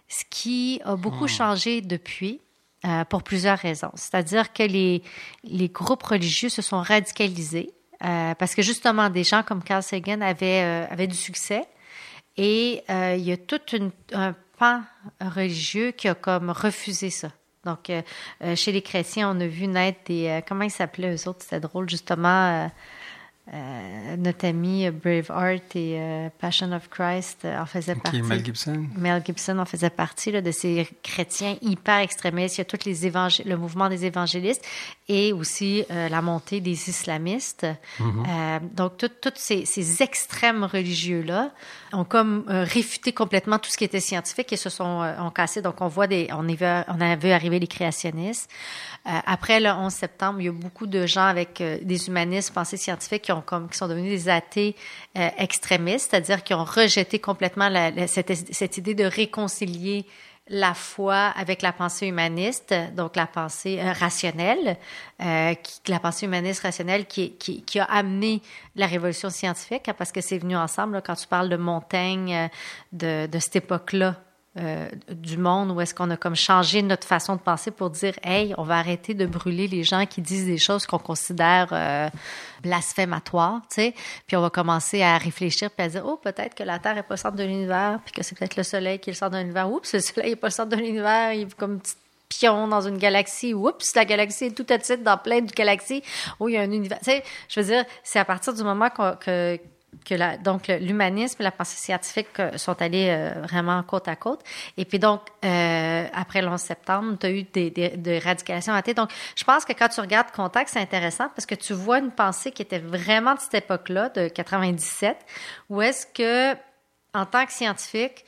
Ce qui a beaucoup changé depuis. Euh, pour plusieurs raisons. C'est-à-dire que les, les groupes religieux se sont radicalisés euh, parce que justement des gens comme Carl Sagan avaient, euh, avaient du succès et euh, il y a tout une, un pan religieux qui a comme refusé ça. Donc, euh, chez les chrétiens, on a vu naître des... euh, comment ils s'appelaient eux autres? C'était drôle, justement. Euh, notre ami Braveheart et euh, Passion of Christ euh, en faisaient partie. Mel Gibson. Mel Gibson en faisait partie là, de ces chrétiens hyper extrémistes. Il y a tous les évangé- le mouvement des évangélistes et aussi euh, la montée des islamistes. Euh, donc, tous ces, ces extrêmes religieux-là ont comme euh, réfuté complètement tout ce qui était scientifique et se sont euh, ont cassé. Donc, on voit des, on, est vu, on a vu arriver les créationnistes. Euh, après le 11 septembre, il y a beaucoup de gens avec euh, des humanistes, pensées scientifiques, qui ont comme qui sont devenus des athées euh, extrémistes, c'est-à-dire qui ont rejeté complètement la- la- cette, cette idée de réconcilier la foi avec la pensée humaniste, donc la pensée rationnelle, euh, qui, la pensée humaniste rationnelle qui, qui, qui a amené la révolution scientifique, hein, parce que c'est venu ensemble. là, quand tu parles de Montaigne, de, de cette époque-là euh, du monde, où est-ce qu'on a comme changé notre façon de penser pour dire, hey, on va arrêter de brûler les gens qui disent des choses qu'on considère euh, blasphématoires, tu sais, puis on va commencer à réfléchir puis à dire, oh, peut-être que la Terre est pas le centre de l'univers, puis que c'est peut-être le Soleil qui est le centre de l'univers. Oups, le Soleil est pas le centre de l'univers, il est comme un petit pion dans une galaxie. Oups, la galaxie est tout à petite dans plein de galaxies. Oh, il y a un univers. Tu sais, je veux dire, c'est à partir du moment que donc l'humanisme et la pensée scientifique euh, sont allés euh, vraiment côte à côte. Et puis donc, euh, après le 11 septembre, tu as eu des, des, des radications athées. Donc, je pense que quand tu regardes Contact, c'est intéressant parce que tu vois une pensée qui était vraiment de cette époque-là, de 97, où est-ce que, en tant que scientifique,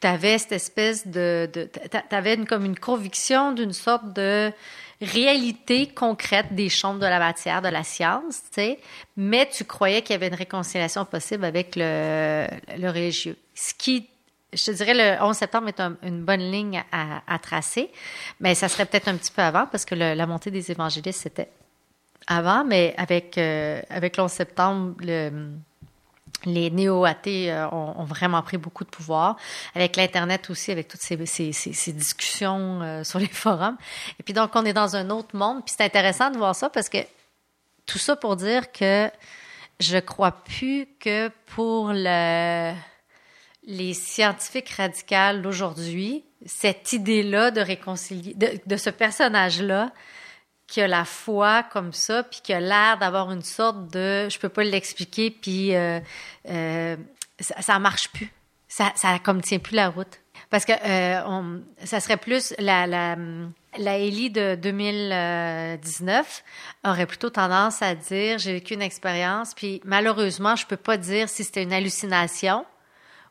tu avais cette espèce de... tu avais comme une conviction d'une sorte de réalité concrète des chambres de la matière, de la science, tu sais, mais tu croyais qu'il y avait une réconciliation possible avec le, le religieux. Ce qui, je te dirais, le 11 septembre est un- une bonne ligne à, à tracer, mais ça serait peut-être un petit peu avant parce que le- la montée des évangélistes, c'était avant, mais avec, euh, avec le 11 septembre, le, les néo-athées euh, ont, vraiment pris beaucoup de pouvoir. Avec l'Internet aussi, avec toutes ces, discussions euh, sur les forums. Et puis donc, on est dans un autre monde. Puis c'est intéressant de voir ça parce que tout ça pour dire que je crois plus que pour le, les scientifiques radicales d'aujourd'hui, cette idée-là de réconcilier, de ce personnage-là, qui a la foi comme ça, puis qui a l'air d'avoir une sorte de, je peux pas l'expliquer, puis euh, euh, ça, ça marche plus. Ça, ça comme tient plus la route. Parce que euh, on, ça serait plus la, la, la Ellie de 2019 aurait plutôt tendance à dire j'ai vécu une expérience, puis malheureusement, je peux pas dire si c'était une hallucination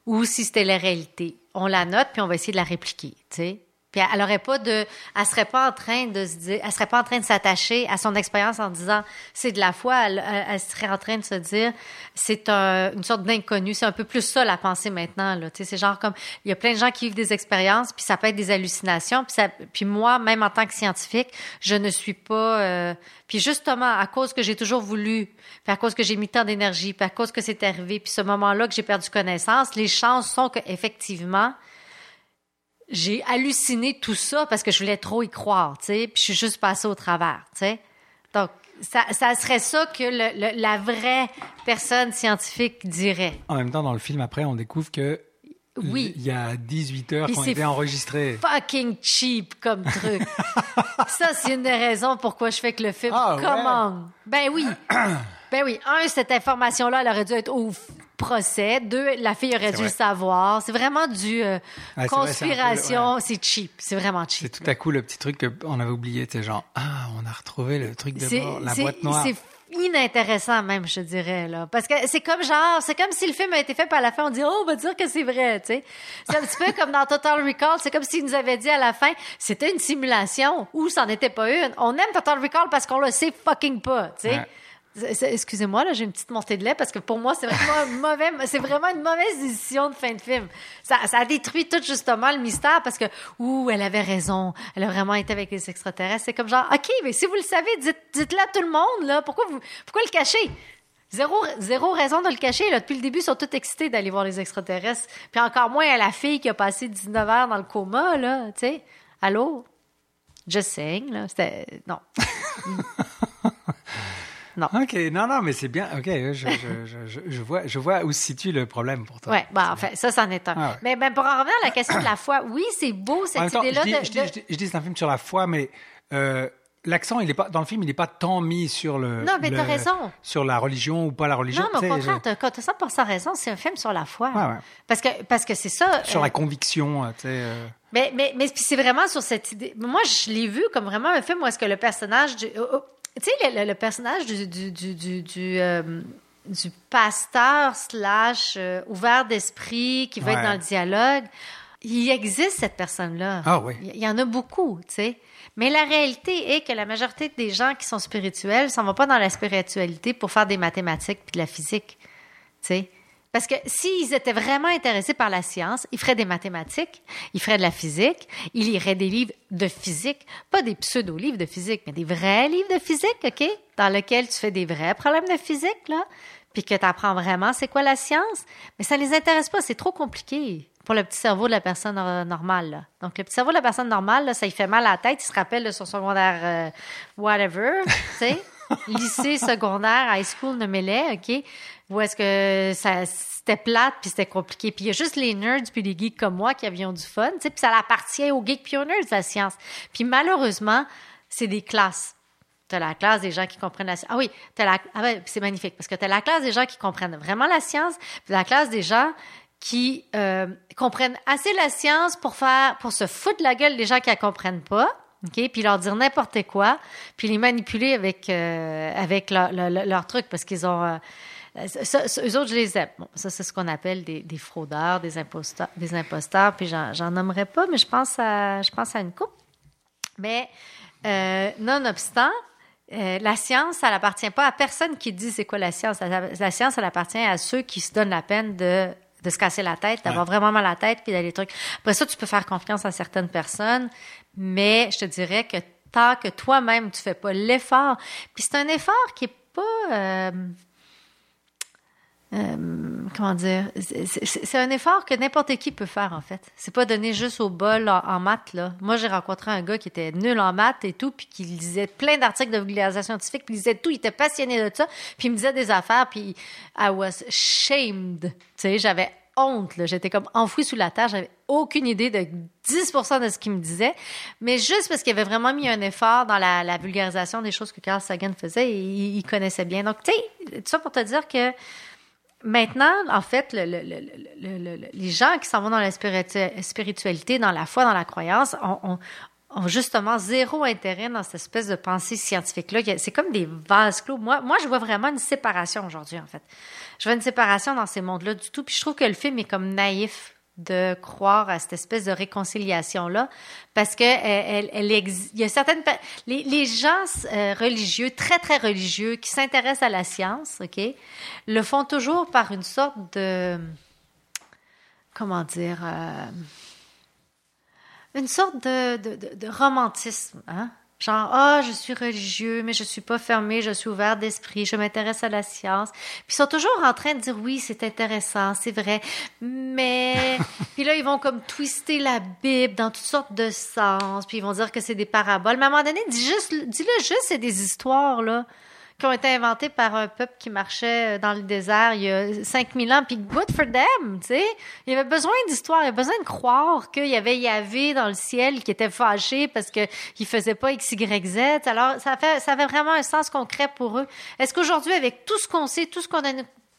ou si c'était la réalité. On la note, puis on va essayer de la répliquer, tu sais. Puis elle aurait pas de, elle serait pas en train de se dire, elle serait pas en train de s'attacher à son expérience en disant c'est de la foi. Elle, elle- serait en train de se dire c'est un- une sorte d'inconnu. C'est un peu plus ça la pensée maintenant là. Tu sais, c'est genre comme il y a plein de gens qui vivent des expériences, puis ça peut être des hallucinations. Puis ça, moi, même en tant que scientifique, je ne suis pas. euh, puis justement à cause que j'ai toujours voulu, à cause que j'ai mis tant d'énergie, à cause que c'est arrivé, puis ce moment-là que j'ai perdu connaissance, les chances sont que effectivement j'ai halluciné tout ça parce que je voulais trop y croire, tu sais, puis je suis juste passée au travers, tu sais. Donc, ça, ça serait ça que le- le- la vraie personne scientifique dirait. En même temps, dans le film, après, on découvre que Oui. il y a 18 heures c'est été enregistrées. Fucking cheap comme truc. ça, c'est une des raisons pourquoi je fais que le film Ah, ouais? commande. Ben oui. Ben oui. Un, cette information-là, elle aurait dû être au f- procès. Deux, la fille aurait dû le savoir. C'est vraiment du euh, Ah, c'est c'est conspiration. ouais. C'est cheap. C'est vraiment cheap. C'est tout à coup le petit truc qu'on avait oublié, sais, genre, ah, on a retrouvé le truc de C'est- bord, la c'est- boîte noire. C'est inintéressant même, je dirais là, parce que c'est comme genre, c'est comme si le film a été fait par la fin, on dit oh, on va dire que c'est vrai, tu sais. C'est un petit peu comme dans Total Recall, c'est comme s'ils nous avaient dit à la fin, c'était une simulation ou c'en était pas une. On aime Total Recall parce qu'on le sait fucking pas, tu sais. Ouais. Excusez-moi, là, j'ai une petite montée de lait parce que pour moi, c'est vraiment mauvais, c'est vraiment une mauvaise décision de fin de film. Ça, ça a détruit tout justement le mystère parce que, ouh, elle avait raison. Elle a vraiment été avec les extraterrestres. C'est comme genre, OK, mais si vous le savez, dites, dites-le à tout le monde, là. Pourquoi vous, pourquoi le cacher? Zéro, zéro raison de le cacher. Là. Depuis le début, ils sont tous excités d'aller voir les extraterrestres. Puis encore moins à la fille qui a passé 19 heures dans le coma, là. Tu allô? Just saying, là. C'était, non. non. Ok, non, non, mais c'est bien. Ok, je, je, je, je, je vois, je vois où se situe le problème pour toi. Ouais, bah, enfin, ça, c'en est un. Ah ouais. Mais ben, pour en revenir à la question de la foi, oui, c'est beau, cette je idée-là dis, de, je, dis, de- je dis- je dis c'est un film sur la foi, mais euh, l'accent, il est pas dans le film, il n'est pas tant mis sur le. Non, mais le- t'as raison. Sur la religion ou pas la religion. Non, mais tu au contraire, t'as t'as 100% raison. C'est un film sur la foi. Ouais, ouais. Parce que parce que c'est ça. Sur euh, la conviction, euh, tu sais. euh, Mais, mais, mais c'est vraiment sur cette idée. Moi, je l'ai vu comme vraiment un film où est-ce que le personnage du. Tu sais, le, le- le personnage du, du, du, du, du, euh, du pasteur slash euh, ouvert d'esprit qui va Ouais. être dans le dialogue, il existe cette personne-là. Ah oui. Il y en a beaucoup, tu sais. Mais la réalité est que la majorité des gens qui sont spirituels s'en vont pas dans la spiritualité pour faire des mathématiques puis de la physique, tu sais. Parce que s'ils étaient vraiment intéressés par la science, ils feraient des mathématiques, ils feraient de la physique, ils liraient des livres de physique, pas des pseudo-livres de physique, mais des vrais livres de physique, OK? Dans lesquels tu fais des vrais problèmes de physique, là, puis que tu apprends vraiment c'est quoi la science. Mais ça les intéresse pas, c'est trop compliqué pour le petit cerveau de la personne normale. là. Donc, le petit cerveau de la personne normale, là, ça lui fait mal à la tête, il se rappelle de son secondaire euh, whatever, tu sais, lycée, secondaire, high school, nommez-les, OK? Où est-ce que ça c'était plate puis c'était compliqué? Puis il y a juste les nerds puis les geeks comme moi qui avions du fun, tu sais, puis ça appartient aux geeks puis aux nerds, la science. Puis malheureusement, c'est des classes. Tu as la classe des gens qui comprennent la science. Ah oui, t'as la... ah ouais, c'est magnifique parce que tu as la classe des gens qui comprennent vraiment la science, puis la classe des gens qui euh, comprennent assez la science pour faire pour se foutre la gueule des gens qui la comprennent pas. OK, puis leur dire n'importe quoi, puis les manipuler avec euh, avec leur truc parce qu'ils ont euh, ça, ça, eux autres, je les aime. Bon, ça, c'est ce qu'on appelle des, des fraudeurs, des imposteurs, des imposteurs. Puis j'en, j'en nommerai pas, mais je pense à, je pense à une coupe. Mais euh, nonobstant, euh, la science, elle appartient pas à personne qui dit c'est quoi la science. La, la science, elle appartient à ceux qui se donnent la peine de de se casser la tête, d'avoir vraiment mal à la tête, puis d'aller trucs. Après ça, tu peux faire confiance à certaines personnes, mais je te dirais que tant que toi-même tu fais pas l'effort, puis c'est un effort qui est pas euh, euh, comment dire, c'est- un effort que n'importe qui peut faire en fait. C'est pas donné juste au bol en, maths là. Moi j'ai rencontré un gars qui était nul en maths et tout, puis qui lisait plein d'articles de vulgarisation scientifique, puis il lisait tout, il était passionné de ça, puis il me disait des affaires, puis I was shamed. Tu sais, j'avais honte là, j'étais comme enfouie sous la terre, j'avais aucune idée de 10% de ce qu'il me disait, mais juste parce qu'il avait vraiment mis un effort dans la, vulgarisation des choses que Carl Sagan faisait, il, il connaissait bien. Donc tu sais, tout ça pour te dire que Maintenant, en fait, le- le- le- le- le- le- les gens qui s'en vont dans la spiritu- spiritualité, dans la foi, dans la croyance, ont, ont- justement zéro intérêt dans cette espèce de pensée scientifique-là. C'est comme des vases clos. Moi, moi, je vois vraiment une séparation aujourd'hui, en fait. Je vois une séparation dans ces mondes-là du tout. Puis je trouve que le film est comme naïf de croire à cette espèce de réconciliation-là, parce que elle, elle, il y a certaines les, gens euh, religieux, très très religieux, qui s'intéressent à la science, ok, le font toujours par une sorte de comment dire euh, une sorte de romantisme, hein? Genre, ah, je suis religieux, mais je suis pas fermé, je suis ouvert d'esprit, je m'intéresse à la science. Puis ils sont toujours en train de dire, oui, c'est intéressant, c'est vrai, mais... puis là, ils vont comme twister la Bible dans toutes sortes de sens, puis ils vont dire que c'est des paraboles. Mais à un moment donné, dis juste, dis-le juste, c'est des histoires, là qui ont été inventées par un peuple qui marchait dans le désert il y a 5000 ans, puis good for them, tu sais. Il y avait besoin d'histoire, il y avait besoin de croire qu'il y avait Yahvé dans le ciel qui était fâché parce que il faisait pas X, Y, Z. Alors, ça fait, ça avait vraiment un sens concret pour eux. Est-ce qu'aujourd'hui, avec tout ce qu'on sait, tout ce qu'on a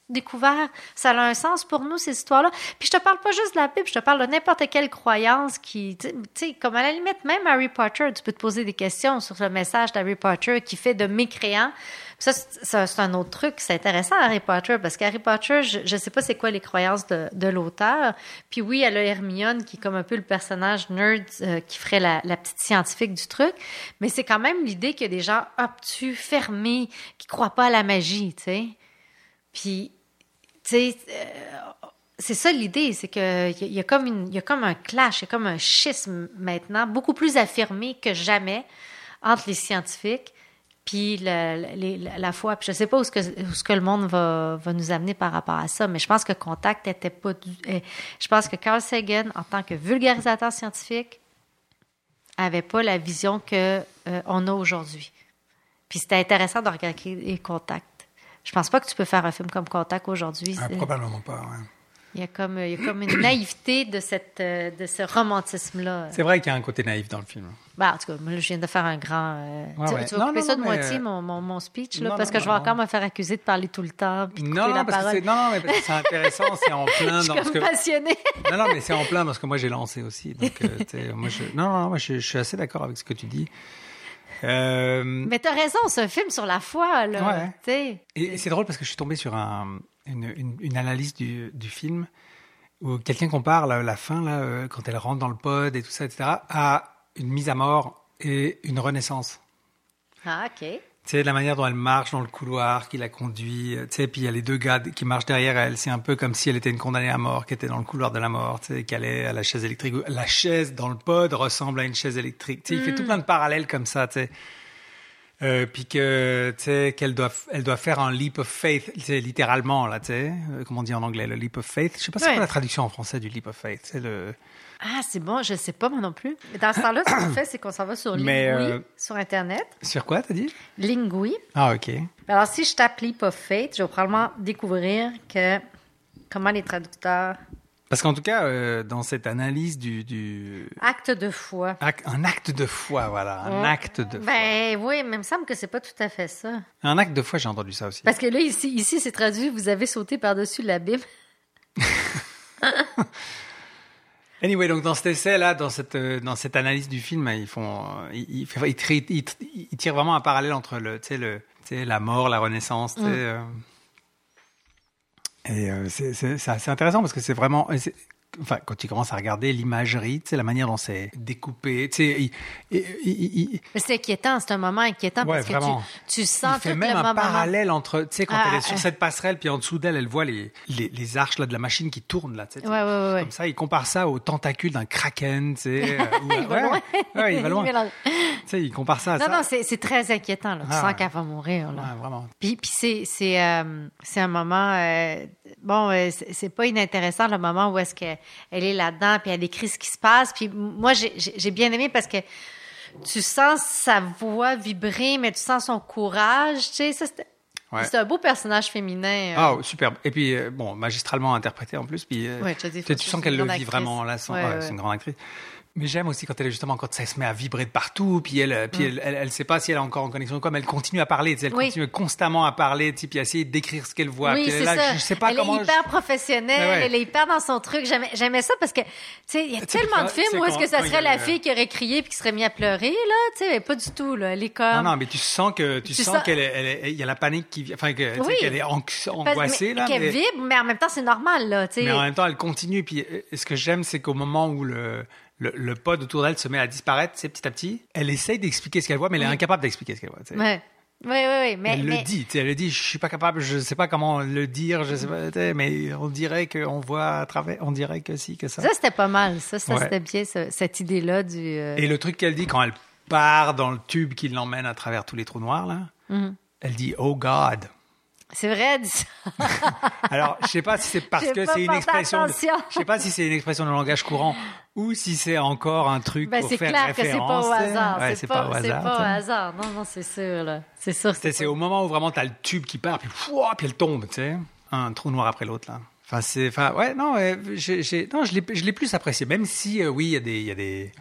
découvert, ça a un sens pour nous, ces histoires-là? Puis je te parle pas juste de la Bible, je te parle de n'importe quelle croyance qui, tu sais, comme à la limite, même Harry Potter, tu peux te poser des questions sur le message d'Harry Potter qui fait de mécréants. Ça, c'est un autre truc. C'est intéressant, Harry Potter, parce qu'Harry Potter, je ne sais pas c'est quoi les croyances de, l'auteur. Puis oui, elle a Hermione, qui est comme un peu le personnage nerd euh, qui ferait la, petite scientifique du truc. Mais c'est quand même l'idée qu'il y a des gens obtus, fermés, qui croient pas à la magie, tu sais. Puis, euh, c'est ça l'idée, c'est que il y, a comme une, il y a comme un clash, il y a comme un schisme maintenant, beaucoup plus affirmé que jamais entre les scientifiques puis la, la, la foi. Puis je sais pas où ce que, où ce que le monde va, va nous amener par rapport à ça, mais je pense que Contact était pas... Du, je pense que Carl Sagan, en tant que vulgarisateur scientifique, avait pas la vision que euh, on a aujourd'hui. Puis c'était intéressant de regarder Contact. Je pense pas que tu peux faire un film comme Contact aujourd'hui. Ah, probablement pas, ouais. Il y a comme, il y a comme une naïveté de, cette, euh, de ce romantisme-là. C'est vrai qu'il y a un côté naïf dans le film. Bah, en tout cas, moi, je viens de faire un grand. euh, Ouais, tu, ouais. tu vas Non, couper non, ça de mais, moitié, euh, mon, mon, mon speech, là, non, parce que je vais encore me faire accuser de parler tout le temps. Puis de Non, la parce que parole. non, mais parce c'est intéressant, c'est en plein je suis dans comme que. passionnée. Non, non, mais c'est en plein dans ce que moi j'ai lancé aussi. Donc, euh, moi, je... non, non, moi, je, je suis assez d'accord avec ce que tu dis. Euh, Mais t'as raison, c'est un film sur la foi, là. Ouais. Et c'est drôle parce que je suis tombé sur un, une, une- une analyse du, du film où quelqu'un compare la, la fin, là, euh, quand elle rentre dans le pod et tout ça, etc., à une mise à mort et une renaissance. Ah, OK. Tu sais, la manière dont elle marche dans le couloir, qui la conduit, euh, tu sais, puis il y a les deux gars qui marchent derrière elle. C'est un peu comme si elle était une condamnée à mort, qui était dans le couloir de la mort, tu sais, qui allait à la chaise électrique. La chaise dans le pod ressemble à une chaise électrique. Tu sais, il fait tout plein de parallèles comme ça, tu sais. Euh, puis que, tu sais, qu'elle doit, elle doit faire un leap of faith, littéralement, là, tu sais. Euh, comment on dit en anglais, le leap of faith? Je sais pas c'est Ouais. quoi la traduction en français du leap of faith. C'est le, Ah, c'est bon, je sais pas moi non plus. Mais Dans ce temps-là, ce qu'on fait, c'est qu'on s'en va sur Lingui, euh, sur Internet. sur quoi, t'as dit? Lingui. Ah, ok. Alors, si je tape Leap of Faith, je vais probablement découvrir que comment les traducteurs. Parce qu'en tout cas, euh, dans cette analyse du, du, Acte de foi. Ac- un acte de foi, voilà, un Ouais. acte de foi. Ben oui, mais il me semble que c'est pas tout à fait ça. Un acte de foi, j'ai entendu ça aussi. Parce que là, ici, ici c'est traduit, vous avez sauté par-dessus la Bible. Anyway, donc dans cet essai-là, dans cette, euh, dans cette analyse du film, ils font, euh, ils, ils, ils tirent- ils- vraiment un parallèle entre le, le, la mort, la renaissance, sais, euh. Et euh, c'est intéressant parce que c'est vraiment, enfin, quand tu commences à regarder l'imagerie, tu sais, la manière dont c'est découpé, tu sais, il, il- il- il- Mais c'est inquiétant, c'est un moment inquiétant Ouais, parce vraiment. que tu, tu sens il fait tout même le un moment. parallèle entre, tu sais, quand Ah, elle est sur euh. cette passerelle, puis en dessous d'elle, elle voit les, les, les arches là, de la machine qui tournent là, tu sais. Ouais, ouais. Comme ça, il compare ça aux tentacules d'un kraken, tu sais. euh, ou- Il va loin. il va loin. Tu sais, il compare ça à Non, ça. non, c'est c'est très inquiétant. Là. Tu Ah, sens qu'elle va mourir. Là. Ouais, vraiment. Puis, puis c'est c'est euh, c'est un moment euh, bon euh, c'est pas inintéressant le moment où est-ce qu'elle elle est là-dedans puis elle décrit ce qui se passe puis moi j'ai bien aimé parce que tu sens sa voix vibrer mais tu sens son courage tu sais ça c'était Ouais. c'est un beau personnage féminin euh. Oh, superbe. Et puis, euh, bon, magistralement interprété en plus. Puis, euh, Ouais, tu, tu sens qu'elle le vit actrice. vraiment là. ouais. C'est une grande actrice. Mais j'aime aussi quand elle est justement quand ça se met à vibrer de partout, puis elle, puis Mm. elle, elle, elle sait pas si elle est encore en connexion ou quoi, mais elle continue à parler, elle Oui. continue constamment à parler, puis à essayer décrire ce qu'elle voit. oui, c'est ça. Je sais pas elle comment. est hyper professionnelle, Ouais, elle est hyper dans son truc. J'aimais, ça parce que, tu sais, il y a tellement de films où est-ce que ça serait la le- fille qui aurait crié puis qui serait mise à pleurer, là, tu sais, pas du tout, là. Elle est comme. Non, non, mais tu sens que tu, Tu sens sens- qu'elle il y a la panique qui, enfin, sais, Oui. qu'elle est angoissée là. Qu'elle vibre, mais en même temps, c'est normal, là, tu sais. Mais en même temps, elle continue. Puis, euh, ce que j'aime, c'est qu'au moment où le, le, le pod autour d'elle se met à disparaître, c'est petit à petit, elle essaye d'expliquer ce qu'elle voit, mais elle est incapable d'expliquer ce qu'elle voit. Ouais. Oui, oui, oui. Mais, elle mais- le dit, elle le dit. Je suis pas capable, je sais pas comment le dire, je sais pas, tu sais, mais on dirait qu'on voit à travers, on dirait que si, que ça. ça, c'était pas mal. Ça, ça Ouais. c'était bien, ce- cette idée-là du. euh, Et le truc qu'elle dit quand elle part dans le tube qui l'emmène à travers tous les trous noirs là, Mhm. elle dit Oh God. C'est vrai. Alors, je sais pas si c'est parce que pas c'est une expression, de- je sais pas si c'est une expression de langage courant ou si c'est encore un truc Ben, pour c'est faire clair que c'est pas référence. au tu hasard. Ouais, c'est pas, au c'est hasard. pas au tu sais. hasard. Non, non, c'est sûr. C'est sûr. C'est c'est au moment où vraiment t'as le tube qui part, puis, puis elle tombe, tu sais. Un trou noir après l'autre, là. Enfin, c'est. Enfin, ouais, non, ouais, non je l'ai je l'ai plus apprécié. Même si, euh, oui, il y a des. Il y a des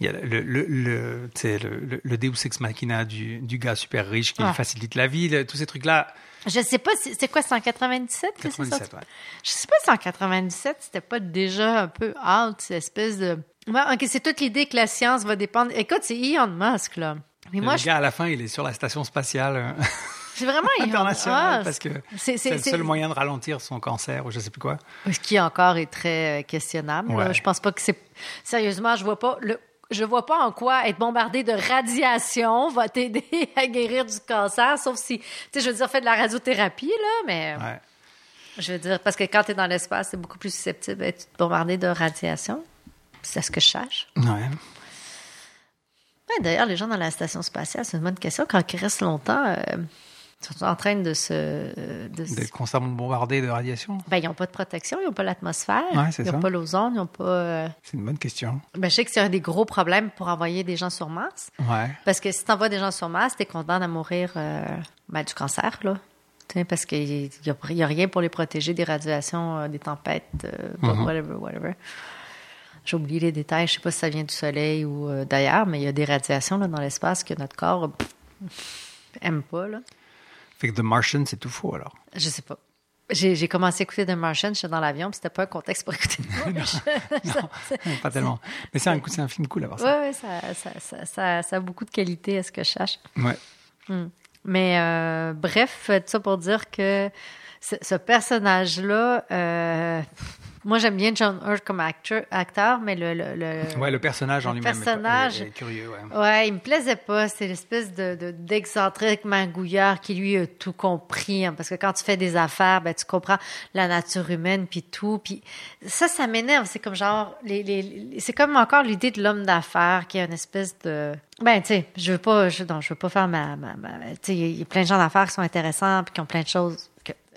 il y a le, le, le, tu le, le, Deus Ex Machina du, du gars super riche qui Ah. lui facilite la vie, tous ces trucs-là. Je sais pas si. C'est quoi, c'est en 97 que c'est 97, sorti? ouais. Je sais pas si en 97, c'était pas déjà un peu out, cette espèce de. Ouais, ok, c'est toute l'idée que la science va dépendre. Écoute, c'est Elon Musk, là. Mais moi, le je- gars, à la fin, il est sur la station spatiale euh, c'est vraiment Ah, parce que c'est- le seul moyen de ralentir son cancer ou je sais plus quoi. Ce qui encore est très euh, questionnable. Ouais. Je pense pas que c'est. Sérieusement, je vois pas le. Je vois pas en quoi être bombardé de radiation va t'aider à guérir du cancer, sauf si, tu sais, je veux dire, fais de la radiothérapie, là, mais Ouais. je veux dire, parce que quand tu es dans l'espace, c'est beaucoup plus susceptible d'être bombardé de radiation. C'est ce que je sache. Ouais. Ouais, D'ailleurs, les gens dans la station spatiale, c'est une bonne question. Quand ils restent longtemps, euh, sont en train de se. De se- D'être constamment bombardé de radiation? Ben, ils n'ont pas de protection, ils n'ont pas l'atmosphère, Ouais, ils n'ont pas l'ozone, ils n'ont pas. euh, C'est une bonne question. Ben, je sais que c'est un des gros problèmes pour envoyer des gens sur Mars. Ouais. Parce que si tu envoies des gens sur Mars, tu es condamné à mourir euh, ben, du cancer, là. tu sais, parce qu'il n'y a, a rien pour les protéger des radiations, euh, des tempêtes, euh, whatever, whatever. J'ai oublié les détails, je sais pas si ça vient du soleil ou d'ailleurs, mais il y a des radiations là, dans l'espace que notre corps pff, aime pas. Là. Fait que The Martian, c'est tout faux alors. Je sais pas. J'ai commencé à écouter The Martian, j'étais dans l'avion, puis c'était pas un contexte pour écouter The Martian. Non, pas tellement. Mais c'est un, c'est un film cool à voir ça. oui, ça, ça, ça, ça, ça a beaucoup de qualité à ce que je cherche. Ouais. Mais euh, bref, tout ça pour dire que ce, ce personnage-là, euh, moi j'aime bien John Hurt comme acteur, acteur mais le, le, le- Ouais, le personnage en lui-même est personnage- est, est curieux. Ouais. Ouais, il me plaisait pas. C'est l'espèce de, de- d'excentrique mangouillard qui lui a tout compris. hein, parce que quand tu fais des affaires, ben tu comprends la nature humaine puis tout. Puis ça, ça m'énerve. C'est comme genre, les, les, c'est comme encore l'idée de l'homme d'affaires qui a une espèce de, ben tu sais, je veux pas, je, non, je veux pas faire ma, ma, ma- tu sais, il y a plein de gens d'affaires qui sont intéressants puis qui ont plein de choses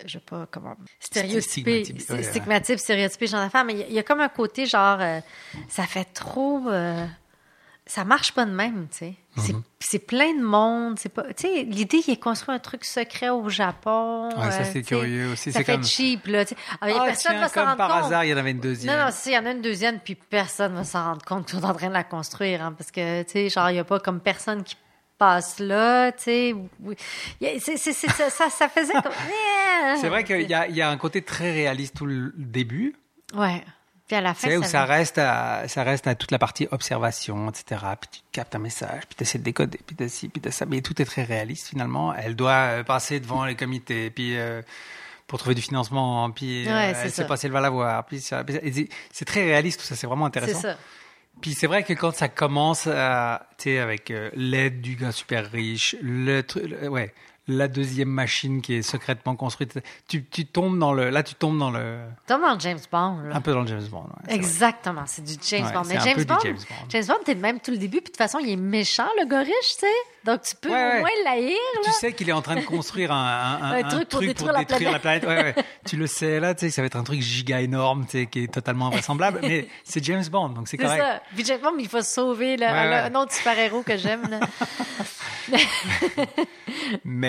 je veux pas comment stéréotyper, Stigmatisé, stéréotyper gens d'affaires. Mais il y a- y, comme un côté genre, euh, ça fait trop. euh, ça marche pas de même, tu sais. C'est- Mhm. C'est plein de monde. C'est pas, tu sais, l'idée, il a construit un truc secret au Japon. Ouais, ça, euh, c'est sais, curieux aussi. Ça C'est fait comme- cheap, là. tu sais. Alors, il y a Ah, personne tiens, va comme par compte. hasard, il y en avait une deuxième. Non, non, si, il y en a une deuxième, puis personne va s'en rendre compte qu'on est en train de la construire, hein, parce que, tu sais, genre, il n'y a pas comme personne qui là, tu sais. C'est- c'est- c'est- ça, faisait comme... C'est vrai qu'il y a, il y a un côté très réaliste tout le début. Ouais. Puis à la fin, Tu sais, où ça reste, à, ça reste à toute la partie observation, etc. Puis tu captes un message, puis tu essaies de décoder, puis tu ci, puis t'as ça. Mais tout est très réaliste finalement. Elle doit euh, passer devant les comités, puis euh, pour trouver du financement, puis euh, Ouais, c'est elle sait pas si elle va l'avoir. Puis ça- c'est- c'est très réaliste tout ça, c'est vraiment C'est intéressant. ça. Puis c'est vrai que quand ça commence, à, avec euh, l'aide du gars super riche, le truc, ouais, la deuxième machine qui est secrètement construite, tu, tu tombes dans le, là tu tombes dans le, Comme dans James Bond, là. un peu dans le James Bond. ouais. Exactement, c'est du James Ouais, Bond. Mais James Bond, James Bond. James Bond, t'es le même tout le début, puis de toute façon, il est méchant, le gars riche, tu sais. Donc, tu peux Ouais, au moins l'haïr. Tu sais qu'il est en train de construire un, un, un- Un un truc pour détruire la la planète. Tu le sais là, tu sais, ça va être un truc giga énorme, tu sais, qui est totalement invraisemblable. mais c'est James Bond, donc c'est C'est correct. ça. Puis James Bond, il faut sauver un- autre super-héros que j'aime. là.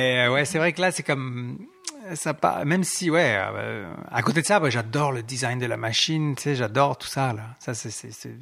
Mais euh, ouais, c'est vrai que là, c'est comme ça part, même si ouais, euh, à côté de ça, bah, j'adore le design de la machine, tu sais, j'adore tout ça là. Ça, c'est,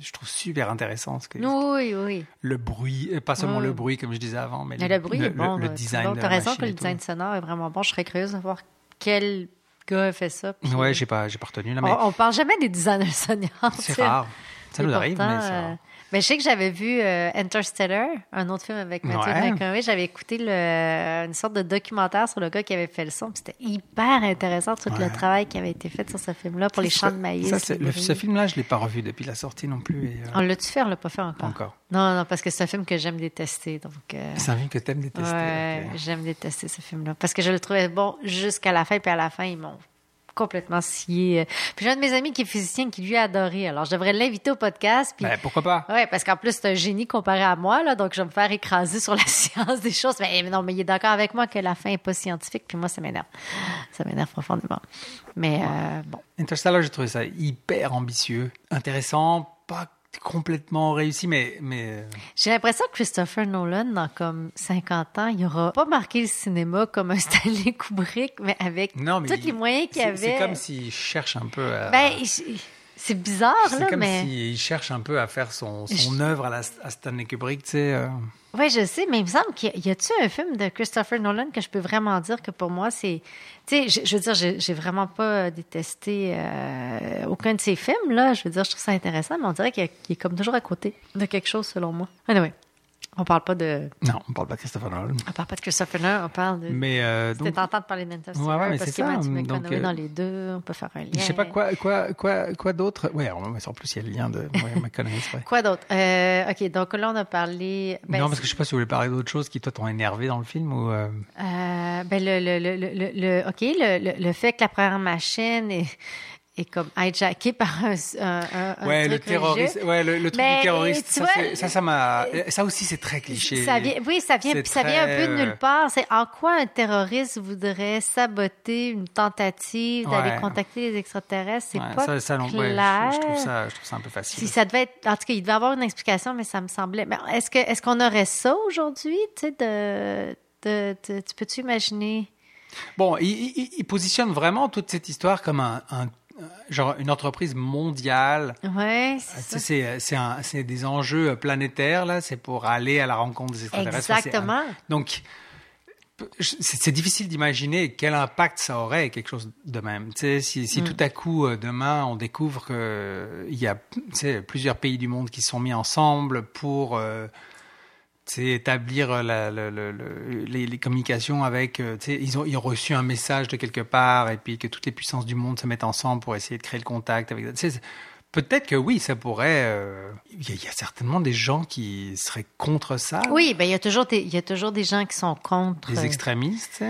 je trouve super intéressant ce que oui, oui. le bruit, euh, pas seulement le bruit comme je disais avant, mais Mais le bruit le, est bon. le, le design Donc, de t'as raison que le tout. design sonore est vraiment bon. Je serais curieuse de voir quel gars a fait ça. Puis, Ouais, j'ai pas, j'ai pas retenu là, mais on, on parle jamais des designers sonores. c'est rare. Ça nous arrive, mais rare. Mais je sais que j'avais vu euh, Interstellar, un autre film avec Matthew Ouais. McConaughey. J'avais écouté le- une sorte de documentaire sur le gars qui avait fait le son. C'était hyper intéressant tout Ouais. le travail qui avait été fait sur ce film-là pour les champs de maïs. Ça, le- ce film-là, je l'ai pas revu depuis la sortie non plus. et, euh, On l'a-tu fait? On l'a pas fait encore? Pas encore. Non, non, parce que c'est un film que j'aime détester. Donc, euh, C'est un film que t'aimes détester. ouais, ok. j'aime détester ce film-là. Parce que je le trouvais bon jusqu'à la fin, puis à la fin, ils m'ont complètement scié. Puis j'ai un de mes amis qui est physicien qui lui a adoré. Alors, je devrais l'inviter au podcast. Puis Ben, pourquoi pas? Ouais, parce qu'en plus, c'est un génie comparé à moi, là, donc je vais me faire écraser sur la science des choses. Mais, mais non, mais il est d'accord avec moi que la fin est pas scientifique, puis moi, ça m'énerve. Ça m'énerve profondément. Mais euh, bon. Interstellar, j'ai trouvé ça hyper ambitieux, intéressant, pas complètement réussi, mais, mais euh, J'ai l'impression que Christopher Nolan, dans comme 50 ans, il aura pas marqué le cinéma comme un Stanley Kubrick, mais avec non, mais tous il- les moyens qu'il avait. C'est comme s'il cherche un peu à. Ben, c'est bizarre, c'est là, comme mais. s'il cherche un peu à faire son, son Je- œuvre à, la, à Stanley Kubrick, tu sais. euh. Oui, je sais, mais il me semble qu'il y a-tu un film de Christopher Nolan que je peux vraiment dire que pour moi, c'est. Tu sais, je, je veux dire, j'ai, vraiment pas détesté euh, aucun de ses films, là. Je veux dire, je trouve ça intéressant, mais on dirait qu'il est comme toujours à côté de quelque chose, selon moi. Anyway, on parle pas de. Non, on parle pas de Christopher Nolan. On parle pas de Christopher Nolan, on parle de. Mais euh, donc, tentant de parler d'Interstellar Ouais, ouais, mais parce c'est ça, donc, euh, dans les deux, on peut faire un lien. je sais pas quoi, quoi, quoi, quoi d'autre. Ouais, en plus, il y a le lien de ouais, McConaughey, c'est vrai. Quoi d'autre? Euh, OK, donc là, on a parlé... ben, non, parce que je sais pas si vous voulez parler d'autre chose qui, toi, t'ont énervé dans le film ou. euh, Euh, ben le, le, le, le, le- le- OK, le, le, le fait que la première machine est, est comme hijackée par un, un, un- Ouais, le truc religieux. ouais, le, le truc Mais, du terroriste, ça, vois, ça, ça m'a, ça aussi, c'est très cliché. Ça vient, oui, ça vient, ça vient un peu de nulle euh, part. C'est en quoi un terroriste voudrait saboter une tentative d'aller contacter les extraterrestres? C'est Ouais, pas ça, clair. je, je trouve ça, je trouve ça un peu facile. Si ça devait être, en tout cas, il devait avoir une explication, mais ça me semblait. Mais est-ce que, est-ce qu'on aurait ça aujourd'hui, tu sais, de, de, de- tu peux-tu imaginer? Bon, il, il- il positionne vraiment toute cette histoire comme un, un- genre une entreprise mondiale. Ouais, c'est C'est ça. c'est des enjeux planétaires là. C'est pour aller à la rencontre des extraterrestres. Enfin, Exactement. Donc c'est difficile d'imaginer quel impact ça aurait quelque chose de même. Tu sais, si, Mm. si tout à coup euh, demain on découvre qu'il y a plusieurs pays du monde qui sont mis ensemble pour euh, établir la- le- le- le- les, les communications avec. euh, ils ont, ils ont reçu un message de quelque part et puis que toutes les puissances du monde se mettent ensemble pour essayer de créer le contact avec. c'est- Peut-être que oui, ça pourrait. euh, Il y, a- il y a certainement des gens qui seraient contre ça. Oui, ben il y a toujours des, y a toujours des gens qui sont contre. Des euh, extrémistes.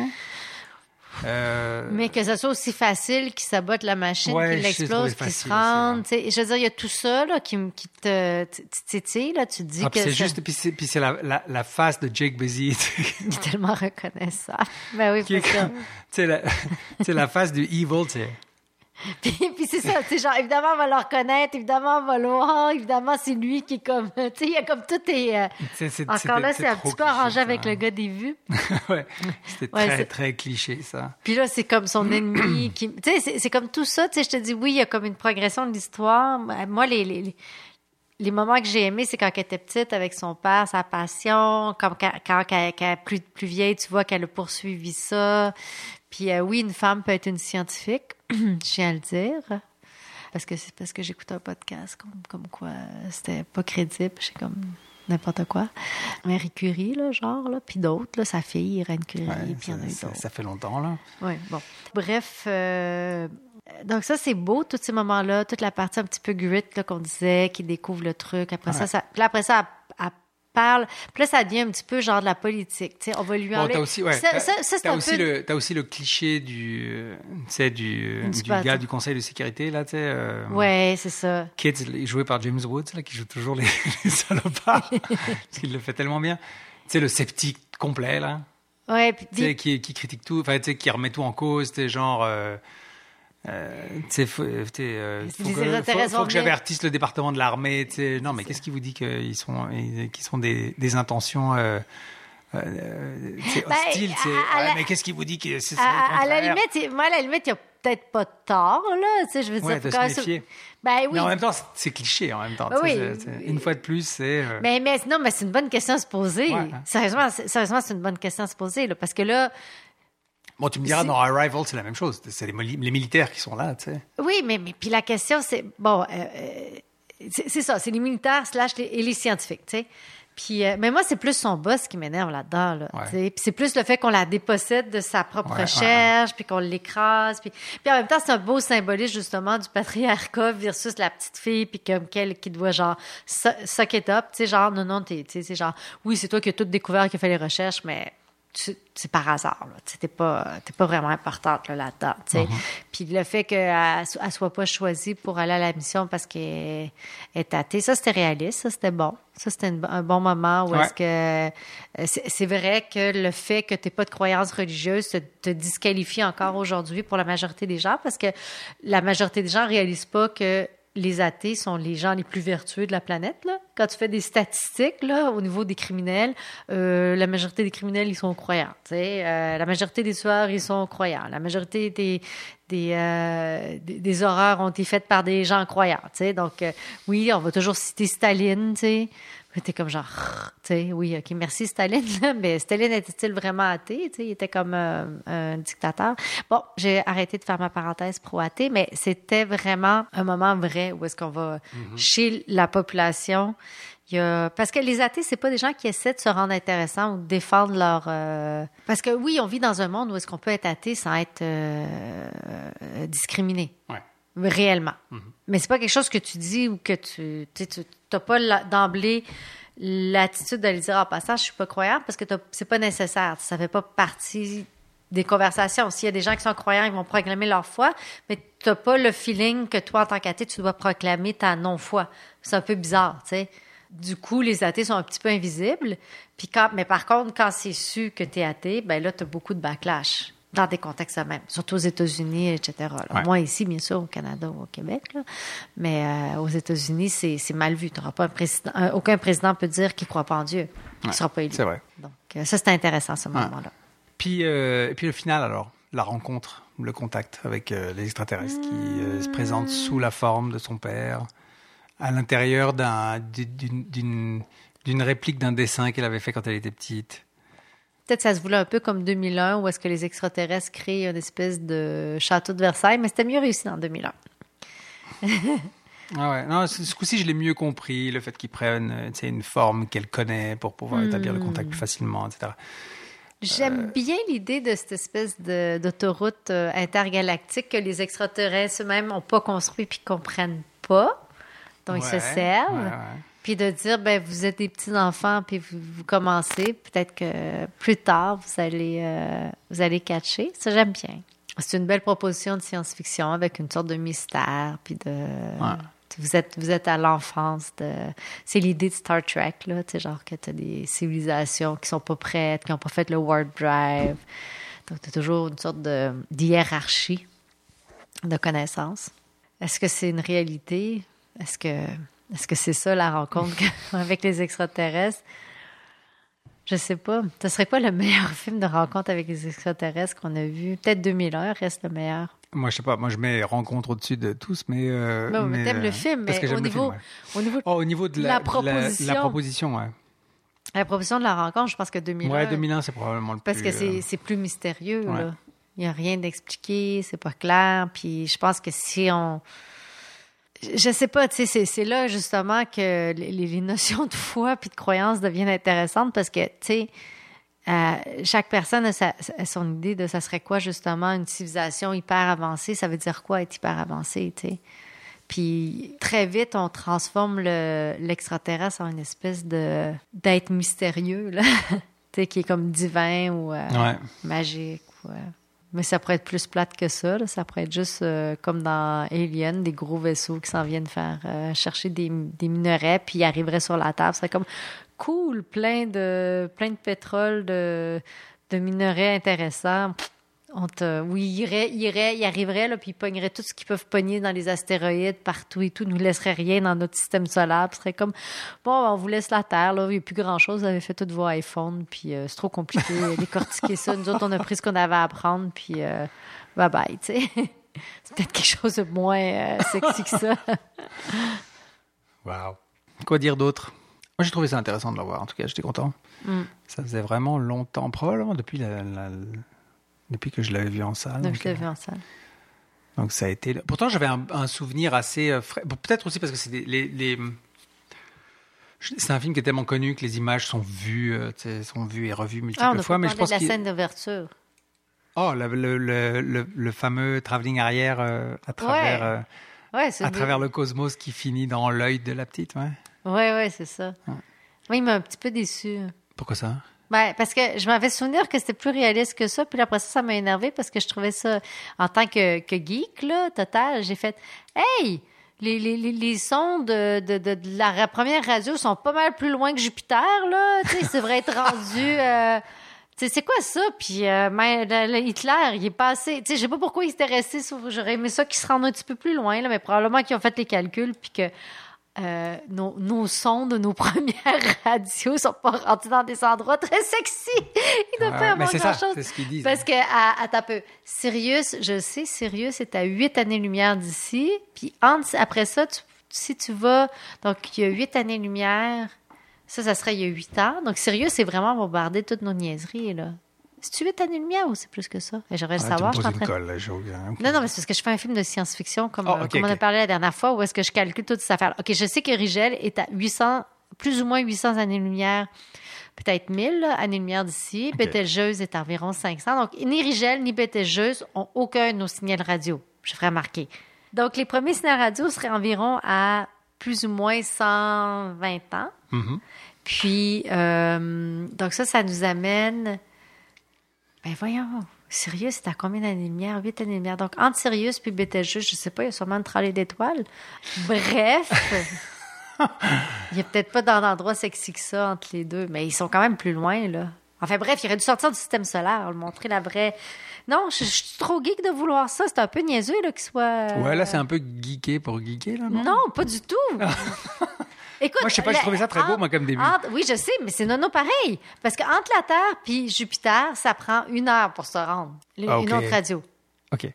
Euh, Mais que ce soit aussi facile qu'ils sabotent la machine, Ouais, l'explosent, trop qu'ils se tu sais. Je veux dire, il y a tout ça là, qui, qui te, titille, là. Tu te dis ah, que c'est juste, puis c'est, la, la, la face de Jake Busy, il est tellement reconnaissant. Ben oui, c'est ça. tu sais, la face du evil, tu sais. Puis, puis c'est ça, sais, genre, évidemment, on va le reconnaître, évidemment, on va le voir, évidemment, c'est lui qui est comme, tu sais, il y a comme tout est... euh, C'est- c'est- Encore c'était- là, c'est un petit peu arrangé ça, avec hein. le gars des vues. ouais, c'était Ouais, très, c'est- très cliché, ça. Puis là, c'est comme son ennemi qui... Tu sais, c'est- c'est comme tout ça, tu sais, je te dis, oui, il y a comme une progression de l'histoire. Moi, les, les, les- les moments que j'ai aimés, c'est quand elle était petite avec son père, sa passion, comme quand, quand, quand elle est plus, plus vieille, tu vois qu'elle a poursuivi ça. Puis euh, oui, une femme peut être une scientifique, je tiens à le dire. Parce que c'est parce que j'écoute un podcast comme, comme quoi euh, c'était pas crédible, j'ai comme n'importe quoi. Marie Curie, là, genre, là, puis d'autres, là, sa fille, Irène Curie, Ouais, puis il y en a eu ça, ça, d'autres. ça fait longtemps, là. Oui, bon. Bref, euh, donc ça, c'est beau, tous ces moments-là, toute la partie un petit peu grit là, qu'on disait, qui découvre le truc. Après ça, Ouais. ça, puis là, après ça, parle. Puis là, ça devient un petit peu genre de la politique. Tu sais, on va lui Bon, enlever. t'as aussi, ouais, ça, t'as- ça, ça, c'est t'as un aussi peu... le, t'as aussi le cliché du, euh, sais, du, Du du gars du conseil de sécurité, là, tu sais. euh, Ouais, c'est ça. Kids, joué par James Woods, là, qui joue toujours les, les salopards, parce qu'il le fait tellement bien. Tu sais, le sceptique complet, là, Ouais, puis, tu sais, qui, qui critique tout, enfin, tu sais, qui remet tout en cause, tu sais, genre, euh, euh, faut, tu sais, euh, Les faut, que, j'avertisse le département de l'armée. Non, mais qu'est-ce qui vous dit qu'ils sont, qu'ils sont des, des intentions, euh, euh, Ouais, la- mais qu'est-ce qui vous dit que c'est à, la limite, moi, à la limite, il n'y a peut-être pas de tort, là. Je veux dire, se méfier. Ben oui. Mais en même temps, c'est- c'est cliché en même temps. Ben oui. c'est- c'est- Une fois de plus, c'est. euh, Mais, mais non, mais c'est une bonne question à se poser. Ouais, hein. Sérieusement, c'est- sérieusement, c'est une bonne question à se poser, là, parce que là, Bon, tu me diras, dans Arrival, c'est la même chose. C'est les, militaires qui sont là, tu sais. Oui, mais, mais puis la question, c'est bon, euh, euh, c'est ça, c'est les militaires slash les, et les scientifiques, tu sais. Puis, euh, mais moi, c'est plus son boss qui m'énerve là-dedans, là. Ouais. Puis c'est plus le fait qu'on la dépossède de sa propre Ouais, ouais, recherche, puis qu'on l'écrase. Puis, puis en même temps, c'est un beau symbolisme, justement, du patriarcat versus la petite fille, puis comme qu'elle qui doit, genre, su- suck it up, tu sais, genre, non, non, tu sais, c'est genre, oui, c'est toi qui as tout découvert, qui a fait les recherches, mais c'est par hasard, t'es pas, t'es pas vraiment importante, là, là-dedans, tu sais. Puis le fait qu'elle elle soit pas choisie pour aller à la mission parce qu'elle est athée, ça, c'était réaliste, ça, c'était bon. Ça, c'était un bon moment où Ouais. est-ce que... C'est vrai que le fait que tu pas de croyance religieuse te, te disqualifie encore aujourd'hui pour la majorité des gens parce que la majorité des gens réalisent pas que les athées sont les gens les plus vertueux de la planète. Quand tu fais des statistiques là, au niveau des criminels, euh, la majorité des criminels, ils sont croyants. Euh, la majorité des tueurs, ils sont croyants. La majorité des, des, euh, des, horreurs ont été faites par des gens croyants. Donc, oui, on va toujours citer Staline. T'es comme genre, tu sais, oui, ok, merci Staline, mais Staline était-il vraiment athée? Tu sais, il était comme euh, un dictateur. Bon, j'ai arrêté de faire ma parenthèse pro-athée, mais c'était vraiment un moment vrai où est-ce qu'on va, chez la population, il y a... Parce que les athées, c'est pas des gens qui essaient de se rendre intéressants ou de défendre leur... euh, Parce que oui, on vit dans un monde où est-ce qu'on peut être athée sans être euh, discriminé Ouais. réellement. Mais c'est pas quelque chose que tu dis ou que tu tu n'as pas d'emblée l'attitude d'aller dire en passant je suis pas croyante parce que c'est pas nécessaire, ça fait pas partie des conversations. S'il y a des gens qui sont croyants, ils vont proclamer leur foi, mais tu n'as pas le feeling que toi, en tant qu'athée, tu dois proclamer ta non-foi. C'est un peu bizarre, tu sais. Du coup, les athées sont un petit peu invisibles. Puis quand, mais par contre, quand c'est su que tu es athée, ben là, tu beaucoup de backlash dans des contextes même, surtout aux États-Unis, etc. Ouais. Moi, ici, bien sûr, au Canada ou au Québec, là. mais euh, aux États-Unis, c'est c'est mal vu. T'auras pas un président, un- aucun président peut dire qu'il ne croit pas en Dieu. Il ne Ouais, sera pas élu. c'est vrai. Donc, euh, ça, c'est intéressant, ce moment-là. Puis, euh, et puis le final alors, la rencontre, le contact avec les extraterrestres qui se présentent sous la forme de son père, à l'intérieur d'un- d'une- d'une d'une réplique d'un dessin qu'elle avait fait quand elle était petite. Peut-être ça se voulait un peu comme 2001, où est-ce que les extraterrestres créent une espèce de château de Versailles, mais c'était mieux réussi en 2001. Ah ouais, non, ce ce coup-ci, je l'ai mieux compris, le fait qu'ils prennent euh, une forme qu'elle connaît pour pouvoir établir le contact plus facilement, etc. J'aime bien l'idée de cette espèce de- d'autoroute euh, intergalactique que les extraterrestres eux-mêmes n'ont pas construit puis comprennent pas, dont ils se Ouais, servent. ouais, ouais. Puis de dire, ben, vous êtes des petits-enfants, puis vous, vous commencez. Peut-être que plus tard, vous allez, euh, vous allez catcher. Ça, j'aime bien. C'est une belle proposition de science-fiction avec une sorte de mystère, puis de... Vous êtes, vous êtes à l'enfance de... C'est l'idée de Star Trek, là, tu sais, genre que tu as des civilisations qui sont pas prêtes, qui n'ont pas fait le warp drive. Donc, tu as toujours une sorte de d'hiérarchie de connaissances. Est-ce que c'est une réalité? Est-ce que est-ce que c'est ça la rencontre que- avec les extraterrestres? Je sais pas. Ce serait quoi le meilleur film de rencontre avec les extraterrestres qu'on a vu? Peut-être 2001 reste le meilleur. Moi, je sais pas, moi je mets rencontre au-dessus de tous, mais. Euh, Non, mais t'aimes euh, le film, parce mais que au le niveau, film, ouais. au niveau Oh, au niveau de La proposition. la, proposition, ouais. la proposition de la rencontre, je pense que 2001. Ouais, 2001, c'est probablement le Parce plus. que c'est euh, c'est plus mystérieux, ouais. là. Il n'y a rien d'expliqué, c'est pas clair. Puis je pense que si on. Je sais pas, tu sais, c'est- là justement que les, les notions de foi puis de croyance deviennent intéressantes parce que, tu sais, euh, chaque personne a, sa- a son idée de ça serait quoi justement une civilisation hyper avancée. Ça veut dire quoi être hyper avancé, tu sais? Puis très vite, on transforme le- l'extraterrestre en une espèce de d'être mystérieux, là. tu sais, qui est comme divin ou euh, Ouais. magique. Ouais. Mais ça pourrait être plus plate que ça. Ça pourrait être juste euh, comme dans Alien, des gros vaisseaux qui s'en viennent faire euh, chercher des, des minerais, puis ils arriveraient sur la table. Ce serait comme cool, plein de, plein de pétrole, de, de minerais intéressants. On te, oui, ils iraient, ils iraient, ils arriveraient, là, puis ils pogneraient tout ce qu'ils peuvent pogner dans les astéroïdes, partout et tout, nous laisseraient rien dans notre système solaire. Puis ce serait comme, bon, on vous laisse la Terre, là, il n'y a plus grand-chose, vous avez fait toutes vos iPhones, puis euh, c'est trop compliqué, décortiquer ça. Nous autres, on a pris ce qu'on avait à apprendre, puis euh, bye-bye, tu sais. C'est peut-être quelque chose de moins euh, sexy que ça. Wow. Quoi dire d'autre? Moi, j'ai trouvé ça intéressant de le voir. En tout cas, j'étais content. Mm. Ça faisait vraiment longtemps, probablement depuis la, la- depuis que je l'avais vu en salle. Donc, Donc, je euh, vu en salle. donc ça a été. Pourtant, j'avais un, un souvenir assez euh, frais. Bon, Peut-être aussi parce que c'est des- les. les- je- C'est un film qui est tellement connu que les images sont vues, euh, sont vues et revues multiples Ah, on fois. Mais je pense de la scène d'ouverture. Oh, le, le, le, le- le fameux travelling arrière euh, à travers, Ouais. euh, Ouais, à travers le cosmos qui finit dans l'œil de la petite. Ouais. Ouais, ouais, c'est ça. Oui, il m'a un petit peu déçu. Pourquoi ça? Ben, parce que je m'avais souvenir que c'était plus réaliste que ça, puis après ça, ça m'a énervé parce que je trouvais ça, en tant que, que geek, là, total, j'ai fait, hey, les, les, les, les sons de, de, de, la première radio sont pas mal plus loin que Jupiter, là, tu sais, ça devrait être rendu, euh, c'est quoi ça? Puis euh, mais, le Hitler, il est passé, tu sais, je sais pas pourquoi il s'était resté j'aurais aimé ça qu'il se rende un petit peu plus loin, là, mais probablement qu'ils ont fait les calculs, puis que euh, nos, nos sons de nos premières radios sont pas rendus dans des endroits très sexy. Il ne Ouais, pas avoir grand-chose. c'est ce qu'ils disent. Parce que, à, peu, Sirius, je sais, Sirius est à 8 années-lumière d'ici. Puis après ça, tu- si tu vas, donc il y a 8 années-lumière, ça, ça serait il y a 8 ans. Donc Sirius est vraiment bombardé toutes nos niaiseries, là. C'est-tu 8 années-lumière ou c'est plus que ça? J'aimerais le Ah, savoir. je suis en train- colle, là, j'ai aucun- non, non, mais c'est parce que je fais un film de science-fiction, comme, Oh, ok, comme on a parlé la dernière fois, où est-ce que je calcule toutes ces affaires. OK, je sais que Rigel est à 800, plus ou moins 800 années-lumière, peut-être 1000 là, années-lumière d'ici. Bételgeuse est à environ 500. Donc, ni Rigel ni Bételgeuse ont aucun de nos signaux radio. Je ferai remarquer. Donc, les premiers signaux radio seraient environ à plus ou moins 120 ans. Mhm. Puis, euh, donc ça, ça nous amène... Ben voyons, Sirius, c'est à combien d'années-lumière? 8 années-lumière. Donc, entre Sirius puis Betelgeuse, je sais pas, il y a sûrement une tralée d'étoiles. Bref, il y a peut-être pas d'endroit sexy que ça entre les deux, mais ils sont quand même plus loin, là. Enfin bref, il aurait dû sortir du système solaire, le montrer la vraie... Non, je, je suis trop geek de vouloir ça. C'est un peu niaiseux, là, qu'il soit... Ouais, là, c'est un peu geeké pour geeker, là, non? Non, pas du tout. Écoute, Moi, je sais pas, la- trouvé ça très beau, entre- moi, comme début. entre- oui, je sais, mais c'est nono pareil. Parce qu'entre la Terre puis Jupiter, ça prend une heure pour se rendre. Une, Ah, une autre radio. OK.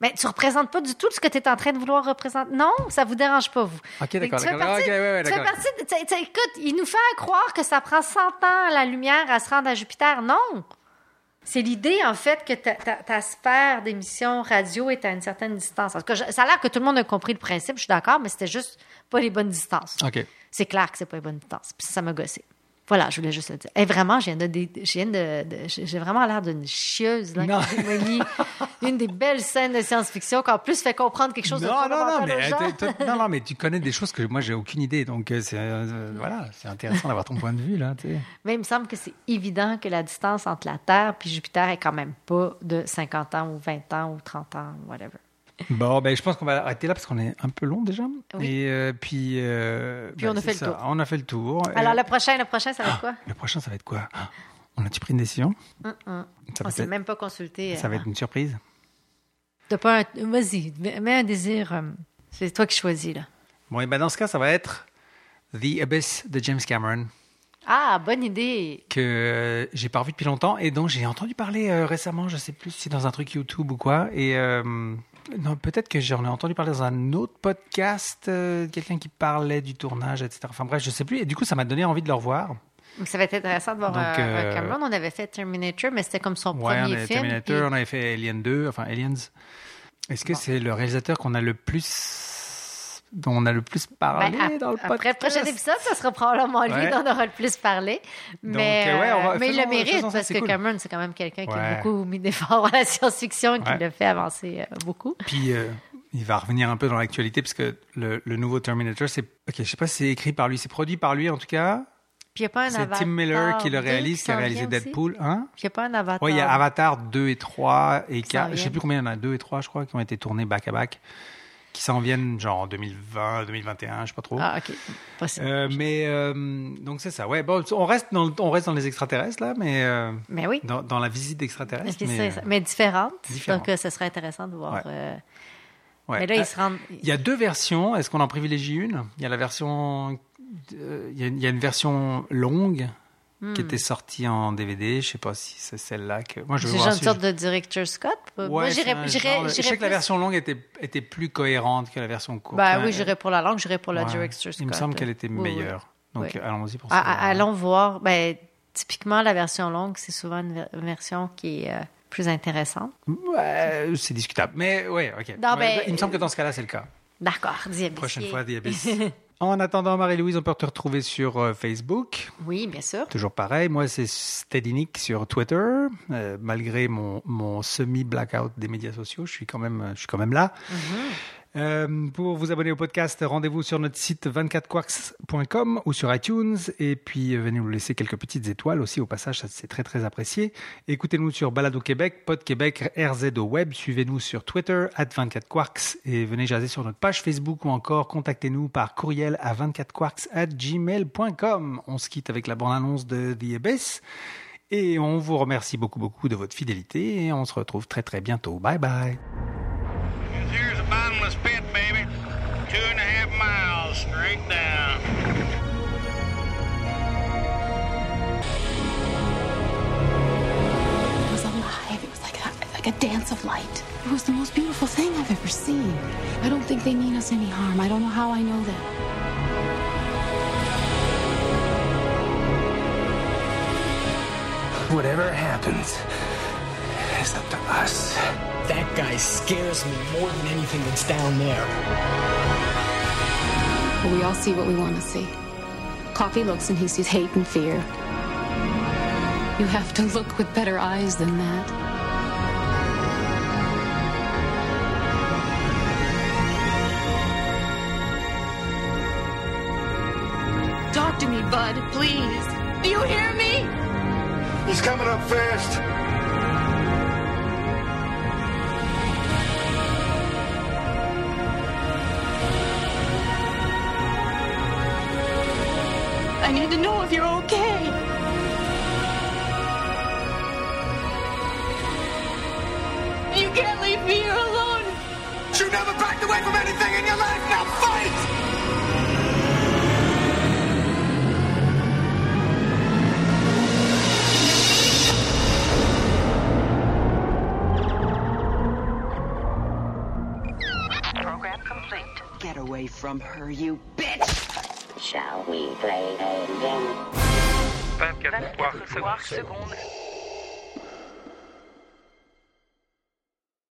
Mais tu représentes pas du tout ce que tu es en train de vouloir représenter. Non, ça vous dérange pas, vous. Ok, d'accord, tu fais partie- Ok, ouais, ouais, tu fais partie de- tu écoute, il nous fait croire que ça prend 100 ans la lumière à se rendre à Jupiter. Non! C'est l'idée, en fait, que ta, ta- ta sphère d'émission radio est à une certaine distance. En tout cas, je- ça a l'air que tout le monde a compris le principe, je suis d'accord, mais c'était juste pas les bonnes distances. OK. C'est clair que c'est pas les bonnes distances. Puis ça m'a gossé. Voilà, je voulais juste le dire. Et vraiment, je viens de, de- je viens de, de- j'ai vraiment l'air d'une chieuse là, Non. qui une des belles scènes de science-fiction qui en plus fait comprendre quelque chose de Non, non, non, fondamental mais, non, non, mais tu connais des choses que moi, j'ai aucune idée. Donc, euh, c'est euh, voilà, c'est intéressant d'avoir ton point de vue, là. Mais il me semble que c'est évident que la distance entre la Terre et Jupiter est quand même pas de 50 ans ou 20 ans ou 30 ans, whatever. Bon, ben, je pense qu'on va arrêter là parce qu'on est un peu long déjà. Oui. Et euh, puis, euh, Puis ben, on a fait le tour. On a fait le tour. Alors, Euh, le prochain, le prochain, ça va être quoi? le prochain, ça va être quoi? Ah, On a-tu pris une décision? Hum. Ça On va s'est être- même pas consulté. Ça va euh, être une surprise? T'as pas un... Vas-y, mets un désir. C'est toi qui choisis, là. Bon, et ben dans ce cas, ça va être The Abyss de James Cameron. Ah, bonne idée. que j'ai pas revu depuis longtemps et dont j'ai entendu parler euh, récemment, je sais plus si c'est dans un truc YouTube ou quoi. Et euh, non, peut-être que j'en ai entendu parler dans un autre podcast, euh, quelqu'un qui parlait du tournage, etc. Enfin bref, je sais plus. Et du coup, ça m'a donné envie de le revoir. Ça va être intéressant de voir Donc, euh, euh, Cameron. On avait fait Terminator, mais c'était comme son Ouais, on premier avait film. Terminator, puis- on avait fait Alien 2, enfin Aliens. Est-ce que Bon. c'est le réalisateur qu'on a le plus dont on a le plus parlé Ben, ap- dans le podcast après le prochain épisode, ça sera probablement lui Ouais. dont on aura le plus parlé. Mais, euh, ouais, va- mais il le mérite ça, parce c'est que cool. Cameron, c'est quand même quelqu'un qui a beaucoup mis d'efforts à la science-fiction, qui Ouais. le fait avancer euh, beaucoup. Puis euh, il va revenir un peu dans l'actualité parce que le, le nouveau Terminator, c'est ok, je sais pas si c'est écrit par lui, c'est produit par lui en tout cas. Puis il n'y a pas un C'est Avatar Tim Miller qui le 2 réalise, qui a réalisé aussi? Deadpool 1. Puis il n'y a pas un Avatar. Oui, il y a Avatar 2 et 3 et Qui 4. s'en Je sais viennent. plus combien il y en a, 2 et 3, je crois, qui ont été tournés back à back, qui s'en viennent genre en 2020, 2021, je sais pas trop. Ah, OK. Euh, mais euh, donc c'est ça. Ouais, bon, on reste dans, le- on reste dans les extraterrestres là, mais euh, mais oui. dans, dans la visite d'extraterrestres. Mais, différente. différente. Donc, euh, ce serait intéressant de voir. Ouais. ouais. Mais là, ils se rendent. Il y a deux versions. Est-ce qu'on en privilégie une? Il y a la version, il y a, il y a une version longue qui Hmm. était sortie en DVD. Je sais pas si c'est celle-là que moi je veux C'est voir genre une si sorte je- de director Scott. Moi, Ouais, c'est j'irais Je sais que la plus- version longue était, était plus cohérente que la version courte. Ben Hein, oui, j'irais pour la langue, j'irais pour la ouais. director Scott. Il me semble qu'elle était Oui, oui. meilleure. Donc Oui. allons-y pour Ah, ça. ah, allons voir. Ben, typiquement, la version longue, c'est souvent une ver- version qui est euh, plus intéressante. Ouais, c'est discutable. Mais ouais, ok. Non, ben, il me semble que dans ce cas-là, c'est le cas. D'accord, Prochaine fois, Abyss. En attendant, Marie-Louise, on peut te retrouver sur euh, Facebook. Oui, bien sûr. Toujours pareil. Moi, c'est Steady Nick sur Twitter. Euh, malgré mon, mon semi-blackout des médias sociaux, je suis quand même, je suis quand même là. Euh, pour vous abonner au podcast, rendez-vous sur notre site 24quarks.com ou sur iTunes. Et puis, euh, venez nous laisser quelques petites étoiles aussi. Au passage, c'est très, très apprécié. Écoutez-nous sur Balado Québec, Pod Québec, RZ au web. Suivez-nous sur Twitter, at 24quarks. Et venez jaser sur notre page Facebook ou encore contactez-nous par courriel à 24quarks at gmail.com. On se quitte avec la bande-annonce de The Abyss. Et on vous remercie beaucoup, beaucoup de votre fidélité. Et on se retrouve très, très bientôt. Bye bye. Like a, a dance of light. It was the most beautiful thing I've ever seen. I don't think they mean us any harm. I don't know how I know that. Whatever happens, it's up to us. That guy scares me more than anything that's down there. We all see what we want to see. Coffee looks and he sees hate and fear. You have to look with better eyes than that. Bud, please. Do you hear me? He's coming up fast. I need to know if you're okay. You can't leave me here alone. You never backed away from anything in your life. Now fight! Away from her, you bitch! Shall we play a game? 24 24 secondes. secondes.